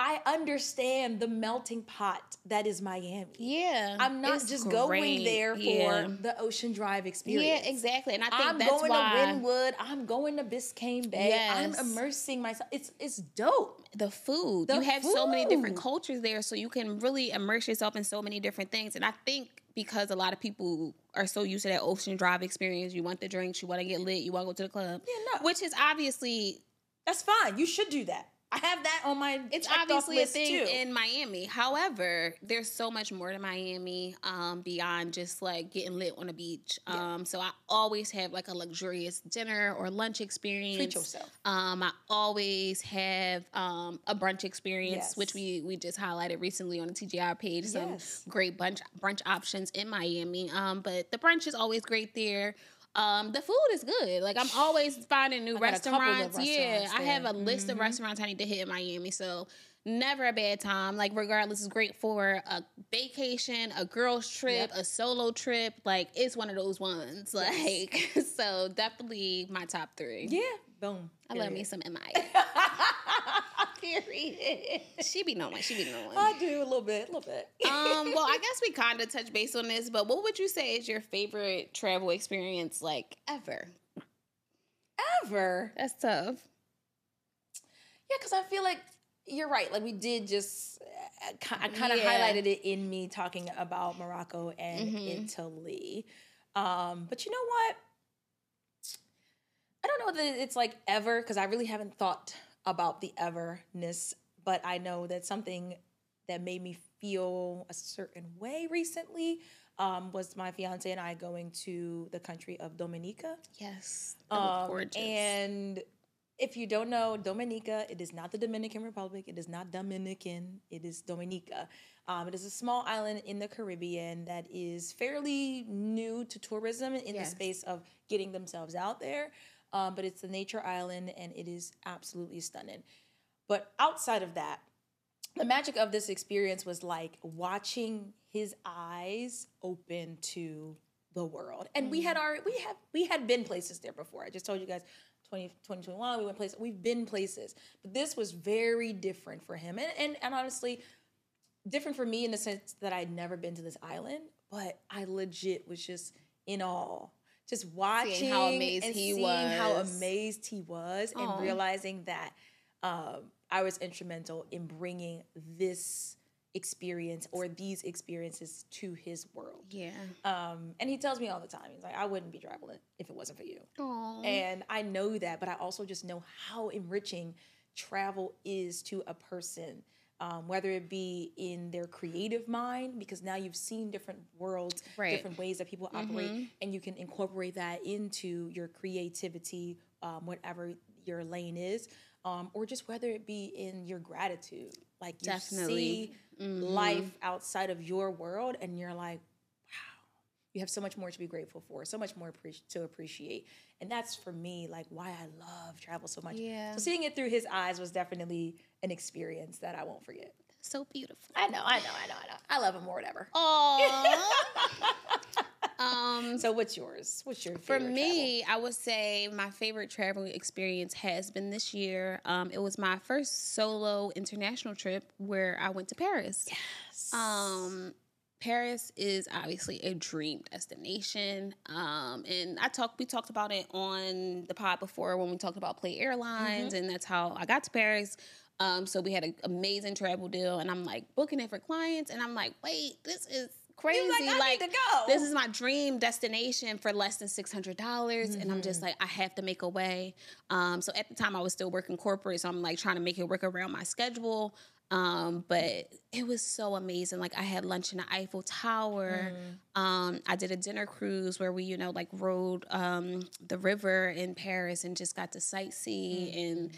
B: I understand the melting pot that is Miami.
A: Yeah,
B: I'm not just going there for
A: Yeah.
B: the Ocean Drive experience.
A: Yeah, exactly. And I think
B: I'm
A: that's
B: going
A: why
B: to Wynwood. I'm going to Biscayne Bay. I'm immersing myself. It's it's dope.
A: the food.
B: The
A: you have so many different cultures there, so you can really immerse yourself in so many different things. And I think because a lot of people are so used to that ocean drive experience, you want the drinks, you want to get lit, you want to go to the club.
B: Yeah, no.
A: Which is obviously
B: That's fine. You should do that. I have that on my
A: it's obviously a thing
B: too.
A: in Miami. However, there's so much more to Miami um, beyond just like getting lit on a beach. Um, so I always have like a luxurious dinner or lunch experience.
B: Treat yourself.
A: Um, I always have um, a brunch experience,
B: Yes.
A: which we we just highlighted recently on the TGI page. Some
B: Yes.
A: great brunch brunch options in Miami. Um, but the brunch is always great there. Um, the food is good. Like I'm always finding new
B: got a couple of
A: restaurants. Yeah,
B: restaurants
A: I have a
B: there. Mm-hmm.
A: list of restaurants I need to hit in Miami. So never a bad time. Like regardless, it's great for a vacation, a girls trip,
B: Yep.
A: a solo trip. Like it's one of those ones. Like so, definitely my top three.
B: Yeah. Boom.
A: I love me some MI. Period. She be knowing. She be knowing.
B: I do a little bit, a little bit.
A: um, well, I guess we kind of touched base on this, but what would you say is your favorite travel experience, like ever?
B: ever.
A: That's tough.
B: Yeah, because I feel like you're right. Like we did just, uh, I kind of
A: Yeah.
B: highlighted it in me talking about Morocco and
A: Mhm.
B: Italy. Um, but you know what? I don't know that it's like ever because I really haven't thought about the everness. But I know that something that made me feel a certain way recently um, was my fiance and I going to the country of Dominica.
A: Yes.
B: Um,
A: gorgeous.
B: and if you don't know, Dominica, it is not the Dominican Republic. It is not Dominican. It is Dominica. Um, it is a small island in the Caribbean that is fairly new to tourism in
A: Yes.
B: the space of getting themselves out there. Um, but it's a nature island and it is absolutely stunning. But outside of that, the magic of this experience was like watching his eyes open to the world. And we had our we have we had been places there before. I just told you guys 20, 2021 we went places. We've been places. But this was very different for him. And and, and honestly, different for me in the sense that I'd never been to this island, but I legit was just in awe. Just watching
A: how amazed
B: and
A: he
B: seeing how
A: was.
B: amazed he was
A: Aw.
B: and realizing that um, I was instrumental in bringing this experience or these experiences to his world.
A: yeah.
B: Um, and he tells me all the time, he's like, I wouldn't be traveling if it wasn't for you.
A: Aww.
B: And I know that, but I also just know how enriching travel is to a person, um, whether it be in their creative mind, because now you've seen different worlds,
A: Right.
B: different ways that people operate, and you can incorporate that into your creativity, um, whatever your lane is, um, or just whether it be in your gratitude. Like you
A: Definitely.
B: see life outside of your world, and you're like, wow, you have so much more to be grateful for, so much more to appreciate. And that's for me, like why I love travel so much.
A: Yeah.
B: So seeing it through his eyes was definitely an experience that I won't forget.
A: so beautiful.
B: I know, I know, I know, I know. I love him or whatever.
A: Aww. um,
B: So what's yours? What's your favorite?
A: For me, I would say my favorite traveling experience has been this year. Um, it was my first solo international trip where I went to Paris.
B: Yes.
A: Um, Paris is obviously a dream destination. Um, and I talked we talked about it on the pod before when we talked about Play Airlines, and that's how I got to Paris. Um, so we had an amazing travel deal, and I'm like booking it for clients, and I'm like, wait, this is crazy.
B: like, "I need to go."
A: this is my dream destination for less than six hundred dollars, and I'm
B: Mm-hmm.
A: just like, I have to make a way. Um, so at the time, I was still working corporate, so I'm like trying to make it work around my schedule. Um, but it was so amazing. Like I had lunch in the Eiffel Tower.
B: Mm.
A: Um, I did a dinner cruise where we, you know, like rode um, the river in Paris and just got to sightsee
B: Mm.
A: and.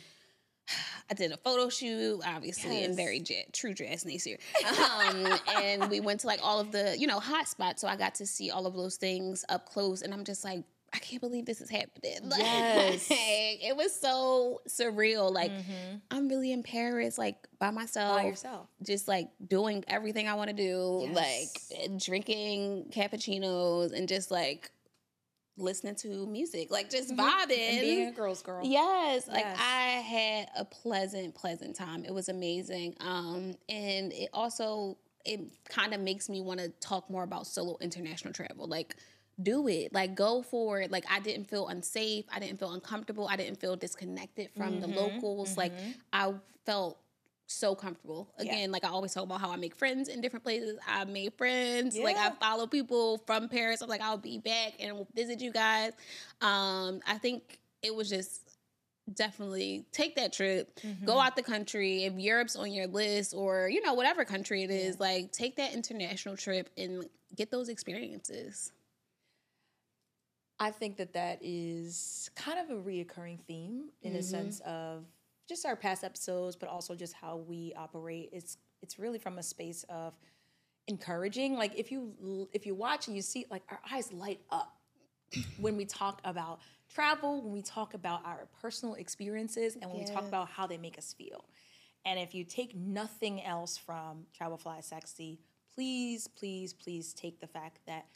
A: I did a photo shoot, obviously, in
B: Yes.
A: very j- true dress here. Um, and we went to like all of the, you know, hot spots. So I got to see all of those things up close. And I'm just like, I can't believe this is happening. Like,
B: Yes.
A: it was so surreal. Like, I'm really in Paris, like by myself,
B: By yourself.
A: just like doing everything I want to do,
B: Yes.
A: like drinking cappuccinos and just like listening to music, like just vibing.
B: Mm-hmm. And being a girl's girl.
A: Yes, like
B: Yes.
A: I had a pleasant, pleasant time. It was amazing. Um, and it also it kind of makes me want to talk more about solo international travel. Like, do it. Like, go for it. Like, I didn't feel unsafe. I didn't feel uncomfortable. I didn't feel disconnected from the
B: Mhm,
A: locals. Like, I felt so comfortable.
B: Yeah.
A: Again, like I always talk about how I make friends in different places. I made friends. Like I follow people from Paris. I'm like, I'll be back and visit you guys. Um, I think it was just definitely take that trip,
B: Mm-hmm.
A: go out the country. If Europe's on your list or, you know, whatever country it is, like take that international trip and get those experiences.
B: I think that that is kind of a reoccurring theme in the sense of just our past episodes, but also just how we operate. It's it's really from a space of encouraging. Like if you if you watch and you see, like our eyes light up when we talk about travel, when we talk about our personal experiences, and when we talk about how they make us feel. And if you take nothing else from Travel Fly Sexy, please, please, please take the fact that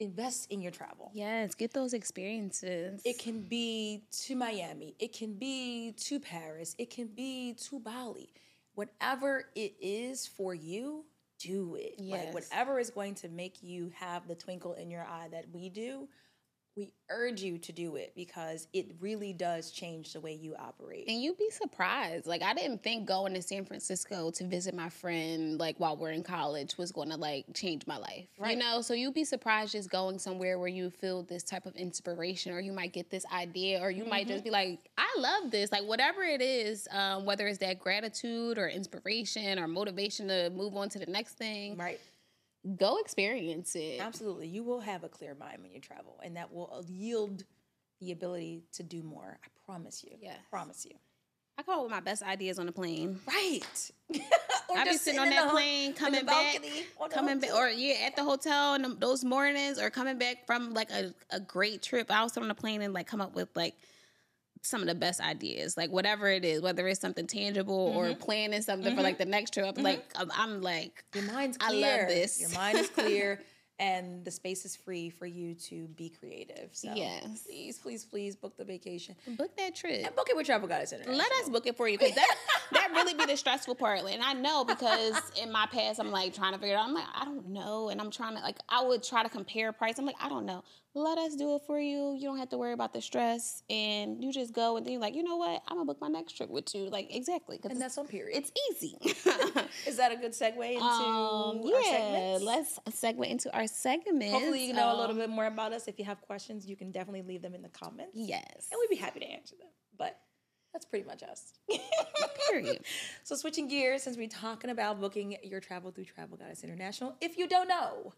B: invest in your travel.
A: Yes, get those experiences.
B: It can be to Miami, it can be to Paris, it can be to Bali. Whatever it is for you, do it. Like
A: Yes.
B: whatever is going to make you have the twinkle in your eye that we do, we urge you to do it because it really does change the way you operate.
A: And you'd be surprised. Like I didn't think going to San Francisco to visit my friend, like while we're in college, was going to like change my life. You
B: Right.
A: know, so you'd be surprised just going somewhere where you feel this type of inspiration, or you might get this idea, or you might
B: Mm-hmm.
A: just be like, I love this. Like whatever it is, um, whether it's that gratitude or inspiration or motivation to move on to the next thing,
B: Right.
A: Go experience it.
B: Absolutely. You will have a clear mind when you travel, and that will uh, yield the ability to do more. I promise you.
A: Yes.
B: Promise you.
A: I call it with my best ideas on the plane.
B: Right. or
A: I be
B: just
A: sitting on that
B: the-
A: plane, coming back,
B: balcony on the
A: coming back, or yeah, at the hotel in those mornings, or coming back from like a, a great trip. I'll sit on the plane and like come up with like some of the best ideas, like whatever it is, whether it's something tangible or
B: Mm-hmm.
A: planning something for like the next trip. Like I'm, I'm like,
B: Your mind's clear.
A: I love this.
B: Your mind is clear, and the space is free for you to be creative. So
A: Yes.
B: please, please, please book the vacation
A: book that trip.
B: and book it with Travel Goddess International.
A: Let us book it for you because that that really be the stressful part. And I know because in my past I'm like trying to figure it out. I'm like I don't know, and I'm trying to like I would try to compare price. I'm like I don't know. Let us do it for you. You don't have to worry about the stress, and you just go and then you're like, you know what? I'm gonna book my next trip with you. Like exactly,
B: And that's on period.
A: it's easy.
B: is that a good segue into
A: um, yeah, let's segue into our segments.
B: Hopefully, you know a little
A: Um,
B: bit more about us. If you have questions, you can definitely leave them in the comments.
A: Yes.
B: And we'd be happy to answer them. But that's pretty much us.
A: Period.
B: So switching gears, since we're talking about booking your travel through Travel Goddess International, if you don't know,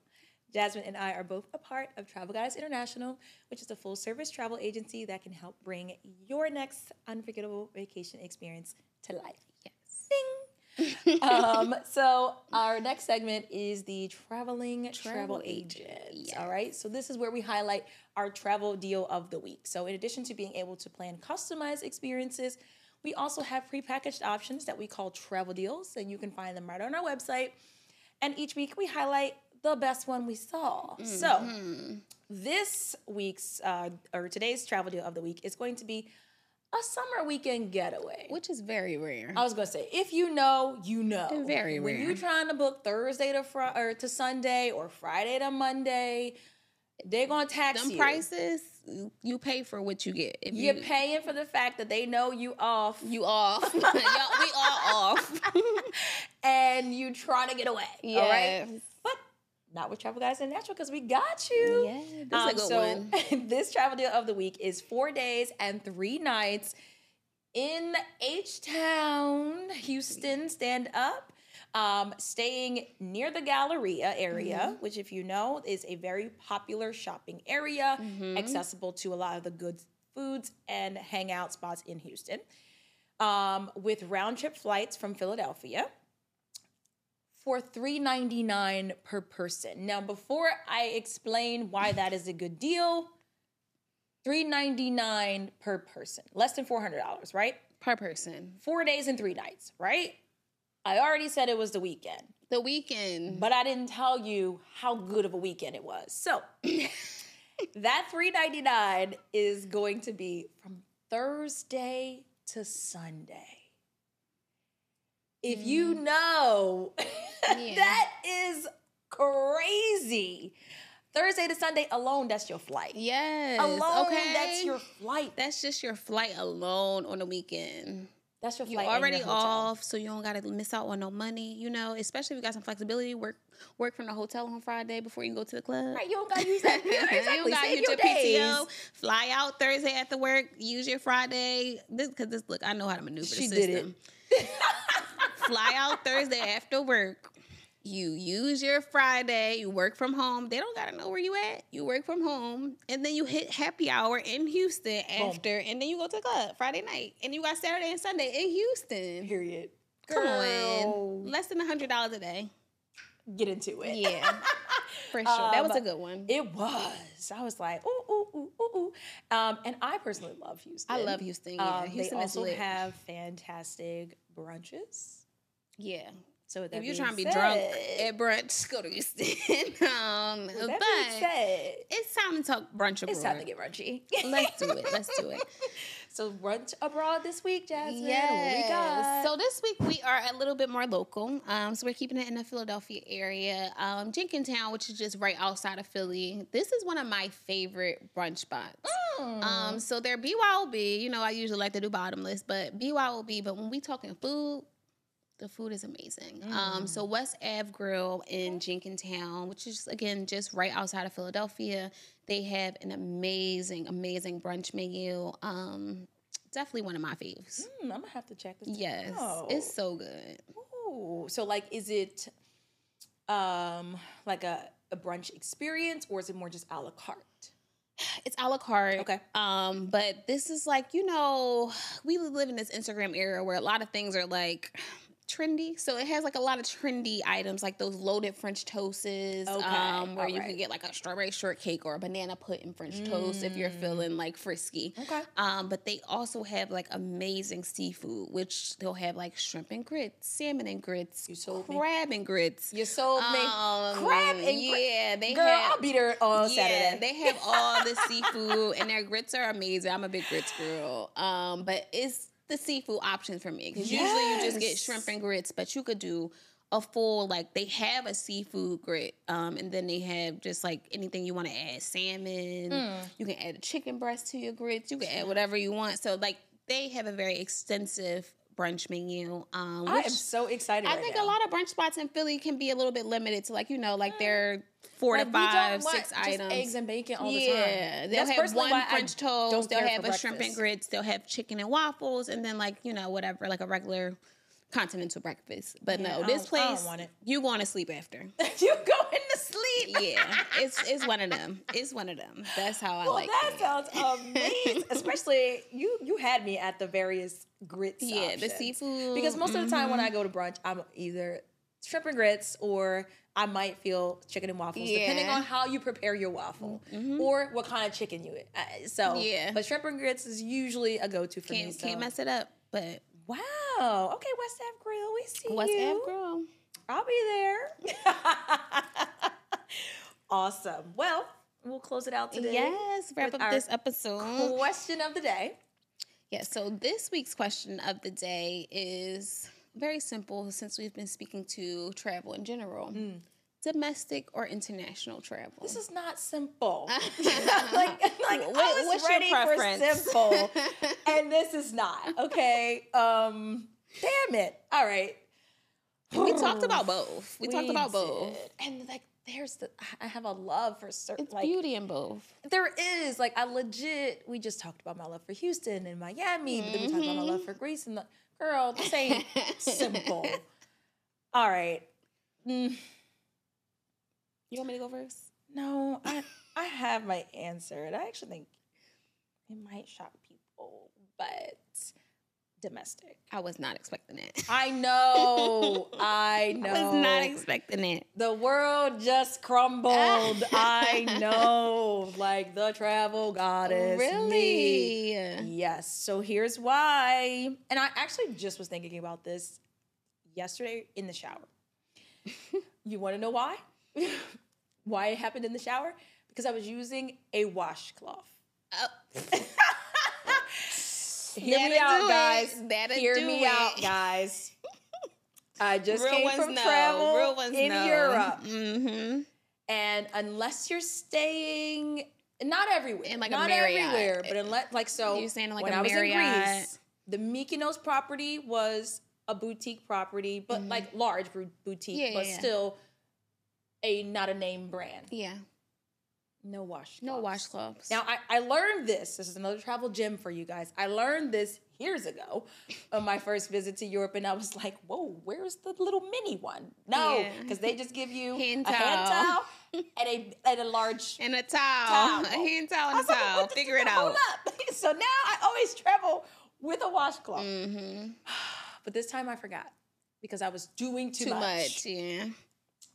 B: Jasmine and I are both a part of Travel Goddess International, which is a full-service travel agency that can help bring your next unforgettable vacation experience to life.
A: Yes.
B: Ding. um, so our next segment is the traveling travel,
A: Travel
B: agent.
A: agent,
B: All right. So this is where we highlight our travel deal of the week. So in addition to being able to plan customized experiences, we also have prepackaged options that we call travel deals, and you can find them right on our website. And each week we highlight the best one we saw. So this week's uh, or today's travel deal of the week is going to be a summer weekend getaway.
A: Which is very rare.
B: I was gonna say, if you know, you know.
A: Very
B: When
A: rare.
B: you're trying to book Thursday to Fri or to Sunday or Friday to Monday, they're gonna tax
A: Them
B: you.
A: prices, you pay for what you get. If
B: You're
A: you,
B: paying for the fact that they know you off
A: you off. Y'all, we all off.
B: and you trying to get away. All right. Not with Travel Goddess International because we got you.
A: Yeah, this
B: Um,
A: is a good
B: so
A: one.
B: this travel deal of the week is four days and three nights in H Town, Houston. Stand up. Um, staying near the Galleria area,
A: Mm-hmm.
B: which, if you know, is a very popular shopping area,
A: Mm-hmm.
B: accessible to a lot of the good foods and hangout spots in Houston. Um, with round trip flights from Philadelphia for $3.99 per person. Now, before I explain why that is a good deal, $3.99 per person, less than $400, right?
A: Per person.
B: Four days and three nights, right? I already said it was the weekend,
A: The weekend.
B: but I didn't tell you how good of a weekend it was. So, that three ninety nine is going to be from Thursday to Sunday. If you mm-hmm. know,
A: Yeah.
B: that is crazy. Thursday to Sunday alone, that's your flight.
A: Yes.
B: Alone,
A: okay.
B: that's your flight.
A: That's just your flight alone on the weekend.
B: That's your
A: You're
B: flight. and
A: already
B: your
A: off, so you don't gotta miss out on no money. You know, especially if you got some flexibility. Work work from the hotel on Friday before you go to the club.
B: Right, you don't gotta use that.
A: you
B: Exactly.
A: don't gotta use
B: your.
A: PTO. Fly out Thursday after work. Use your Friday. This because this look, I know how to maneuver
B: She
A: the
B: did
A: system. Fly out Thursday after work. You use your Friday. You work from home. They don't gotta know where you at. You work from home, and then you hit happy hour in Houston after, and then you go to the club Friday night, and you got Saturday and Sunday in Houston.
B: Period.
A: Come
B: Girl,
A: on, less than a hundred dollars a day.
B: Get into it.
A: Yeah, for sure. that was a
B: Um,
A: good one.
B: It was. I was like, ooh, ooh, ooh, ooh, ooh. Um, and I personally love Houston.
A: I love Houston. Yeah,
B: Um,
A: Houston
B: they
A: is
B: also
A: lit.
B: have fantastic brunches.
A: Yeah.
B: So with that
A: if you're trying to be drunk at brunch, go to Houston. um,
B: with that being
A: but
B: said,
A: it's time to talk brunch abroad.
B: it's time to get brunchy.
A: Let's do it. Let's do it.
B: so brunch abroad this week, Jasmine. Got?
A: So this week we are a little bit more local. Um, so we're keeping it in the Philadelphia area. Um, Jenkintown, which is just right outside of Philly. This is one of my favorite brunch spots.
B: Mm.
A: Um, so they're BYOB. You know, I usually like to do bottomless, but BYOB. But when we talking food, the food is amazing. Um, so West Ave Grille in Jenkintown, which is again just right outside of Philadelphia, they have an amazing, amazing brunch menu. Um, definitely one of my faves.
B: Hmm, I'm gonna have to check this.
A: Yes,
B: out.
A: it's so good.
B: Ooh, so like, is it um like a, a brunch experience, or is it more just a la carte?
A: It's a la carte.
B: Okay.
A: Um, but this is like, you know, we live in this Instagram era where a lot of things are like trendy. So it has like a lot of trendy items like those loaded French toasts.
B: Okay,
A: Um, where you
B: alright.
A: can get like a strawberry shortcake or a banana pudding French toast if you're feeling like frisky.
B: Okay.
A: Um, but they also have like amazing seafood, which they'll have like shrimp and grits, salmon and grits,
B: You sold me.
A: crab and grits.
B: You sold me
A: Um,
B: crab and
A: yeah, they
B: Girl,
A: have,
B: I'll be there on
A: yeah,
B: Saturday.
A: they have all the seafood, and their grits are amazing. I'm a big grits girl. Um, but it's the seafood option for me because usually you just get shrimp and grits, but you could do a full like they have a seafood grit, um, and then they have just like anything you want to add, salmon.
B: Mm.
A: You can add a chicken breast to your grits. You can add whatever you want. So like they have a very extensive brunch menu. Um,
B: I am so excited.
A: I
B: right
A: think
B: now.
A: a lot of brunch spots in Philly can be a little bit limited to like you know like they're four
B: Like,
A: to five, six
B: just
A: items.
B: eggs and bacon all the time.
A: yeah, they'll
B: That's
A: have one French toast. They'll have a shrimp and grits. They'll have chicken and waffles, and then like you know whatever like a regular continental breakfast. But
B: Yeah,
A: no, this
B: don't- I don't
A: place
B: want
A: you going to sleep after.
B: you going to sleep?
A: yeah, it's it's one of them. It's one of them. That's how I
B: Well,
A: like
B: that
A: it.
B: sounds amazing. Especially you, you had me at the various grits.
A: Yeah, the seafood.
B: Because most of the time when. I go to brunch, I'm either shrimp and grits or I might feel chicken and waffles, depending
A: Yeah. Mm-hmm.
B: on how you prepare your waffle or what kind of chicken you eat. Uh, so,
A: Yeah.
B: but shrimp and grits is usually a go-to for me.
A: can't
B: So.
A: can't mess it up. But
B: Wow. Okay, West Ave Grille, we see
A: West
B: you.
A: Ave Grille.
B: I'll be there. awesome. Well, we'll close it out today.
A: Yes, wrap up this episode.
B: Question of the day.
A: Yeah, so this week's question of the day is very simple since we've been speaking to travel in general. Hmm. Domestic or international travel?
B: This is not simple. like, like
A: What-
B: I was
A: what's your
B: ready for simple, and this is not. Okay. Um. Damn it. All right.
A: we talked about both. We, talked about both.
B: did. and like, there's the. I have a love for certain.
A: It's
B: like,
A: beauty in both.
B: there is like I legit. We just talked about my love for Houston and Miami, but then we talked about my love for Greece and the girl. This ain't simple. All right. Mm,
A: You want me to go first?
B: no, I I have my answer, and I actually think it might shock people, but domestic.
A: I was not expecting it.
B: I know. I know.
A: I was not expecting it.
B: the world just crumbled. I know. Like the travel goddess. Me.
A: really?
B: Yes. So here's why. And I actually just was thinking about this yesterday in the shower. you want to know why? Why it happened in the shower? because I was using a washcloth.
A: Oh.
B: Hear me out, guys. Hear me
A: it.
B: out, guys. I just
A: Real
B: came from
A: know.
B: travel
A: Real ones
B: in
A: know.
B: Europe,
A: Mm-hmm.
B: and unless you're staying, not everywhere,
A: In, like,
B: not
A: Marriott.
B: everywhere, but unless like so,
A: You're saying, like,
B: when
A: a
B: I was in Greece, the Mykonos property was a boutique property, but like large boutique,
A: Mm-hmm. Yeah,
B: but
A: yeah, yeah.
B: A not a name brand.
A: Yeah.
B: No washcloths.
A: No washcloths.
B: Now I, I learned this. This is another travel gem for you guys. I learned this years ago on my first visit to Europe, and I was like, "Whoa, where's the little mini one?" No,
A: Yeah.
B: because they just give you
A: Hand
B: a hand
A: towel.
B: towel and a and a large
A: and a towel,
B: Towel.
A: a hand towel and a
B: like,
A: towel.
B: the-
A: Figure it
B: hold
A: out.
B: up. so now I always travel with a washcloth,
A: Mm-hmm.
B: but this time I forgot because I was doing too,
A: Too
B: much.
A: much. Yeah.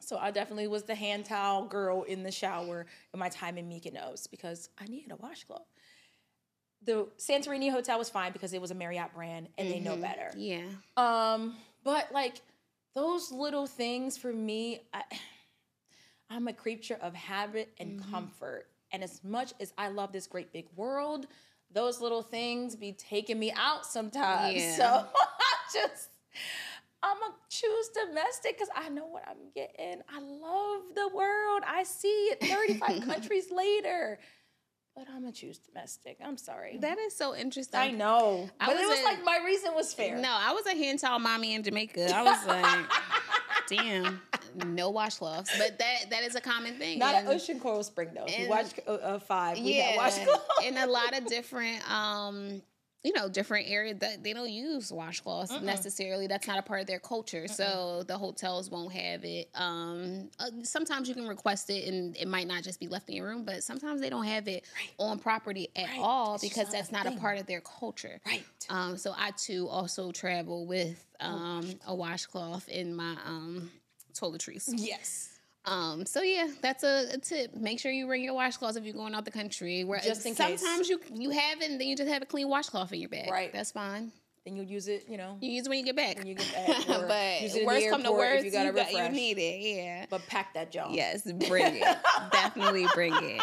B: So I definitely was the hand towel girl in the shower in my time in Mykonos because I needed a washcloth. The Santorini hotel was fine because it was a Marriott brand and they know better.
A: Yeah.
B: Um, but like those little things for me, I, I'm a creature of habit and comfort. And as much as I love this great big world, those little things be taking me out sometimes.
A: Yeah.
B: So I just I'm gonna choose domestic because I know what I'm getting. I love the world. I see it 35 countries later. But I'm gonna choose domestic. I'm sorry.
A: That is so interesting.
B: I know.
A: I
B: but it
A: was
B: was
A: in-
B: like my reason was fair.
A: No, I was a hand towel mommy in Jamaica. I was like, damn, no washcloths. But that that is a common thing.
B: Not
A: And-
B: at Ocean Coral Spring though. If you
A: and-
B: watch uh, uh, five, we had
A: yeah,
B: washcloth.
A: in a lot of different, um, you know, different areas that they don't use washcloths necessarily. That's not a part of their culture, so the hotels won't have it. Um, uh, sometimes you can request it, and it might not just be left in your room, but sometimes they don't have it on property at
B: Right.
A: all
B: It's
A: because
B: not a
A: that's not a part of their culture.
B: Right.
A: Um, so I too also travel with um, a washcloth in my um, toiletries.
B: Yes.
A: Um, so yeah, that's a, a tip. Make sure you bring your washcloths if you're going out the country. Where
B: Just in case.
A: sometimes you you have it and then you just have a clean washcloth in your bag.
B: Right.
A: That's fine.
B: Then you'll use it, you know.
A: You use it when you get back.
B: When you get back,
A: but worst come to worst,
B: you
A: got- you need it. Yeah.
B: But pack that jar.
A: Yes, bring it. Definitely bring it.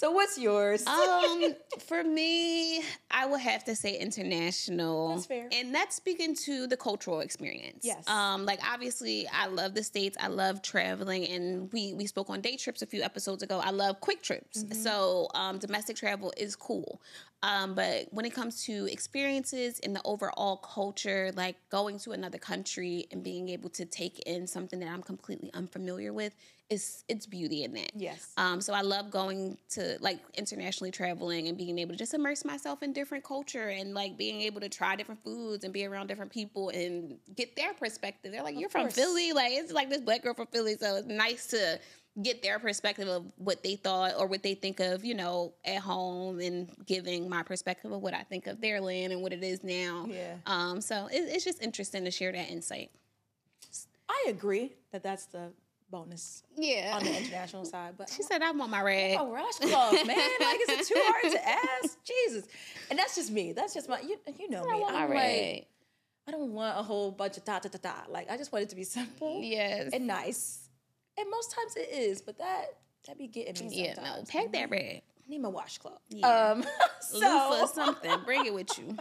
B: So what's yours?
A: Um, for me, I would have to say international.
B: That's fair.
A: And that's speaking to the cultural experience.
B: Yes.
A: Um, like obviously I love the States. I love traveling and we we spoke on day trips a few episodes ago. I love quick trips.
B: Mm-hmm.
A: So um domestic travel is cool. Um, but when it comes to experiences in the overall culture, like going to another country and being able to take in something that I'm completely unfamiliar with, is it's beauty in that.
B: yes.
A: Um, so I love going to like internationally traveling and being able to just immerse myself in different culture and like being able to try different foods and be around different people and get their perspective. They're like, "You're from. Philly," like it's like this black girl from Philly, so it's nice to get their perspective of what they thought or what they think of, you know, at home and giving my perspective of what I think of their land and what it is now.
B: Yeah.
A: Um, so it, it's just interesting to share that insight.
B: I agree that that's the bonus
A: Yeah.
B: on the international side. But
A: she said, "I want my rag."
B: Oh, washcloth, man! Like, is it too hard to ask? Jesus, and that's just me. That's just my. You, you know
A: I
B: me.
A: want my
B: I'm
A: rag.
B: like, I don't want a whole bunch of ta ta ta ta. Like, I just want it to be simple
A: yes.
B: and nice. And most times it is, but that that be getting me.
A: Yeah, no,
B: sometimes.
A: pack that mm-hmm.
B: rag. Need my washcloth.
A: Yeah.
B: Um, so,
A: something. Bring it with you.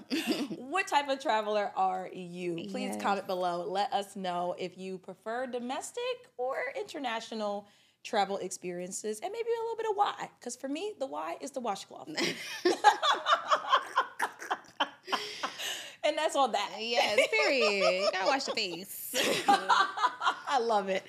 B: what type of traveler are you? Please
A: Yes.
B: comment below. Let us know if you prefer domestic or international travel experiences, and maybe a little bit of why. Because for me, the why is the washcloth. and that's all that.
A: yes, period. Gotta wash the face.
B: I love it.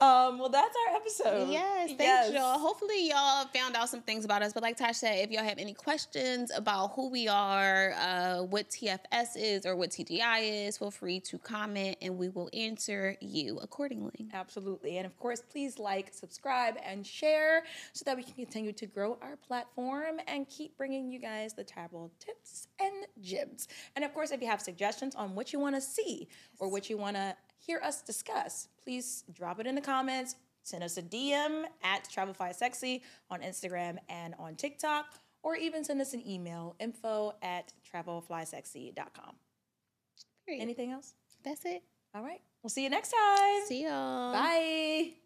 B: Um, well, that's our episode.
A: yes, thank
B: Yes.
A: y'all. Hopefully, y'all found out some things about us. But like Tasha said, if y'all have any questions about who we are, uh, what TFS is, or what TGI is, feel free to comment, and we will answer you accordingly.
B: Absolutely. And of course, please like, subscribe, and share so that we can continue to grow our platform and keep bringing you guys the travel tips and gems. And of course, if you have suggestions on what you want to see or what you want to hear us discuss, please drop it in the comments. Send us a DM at TravelFlySexy on Instagram and on TikTok, or even send us an email info at travelflysexy.com.
A: Period.
B: Anything else?
A: That's it.
B: All right. We'll see you next time.
A: See y'all.
B: Bye.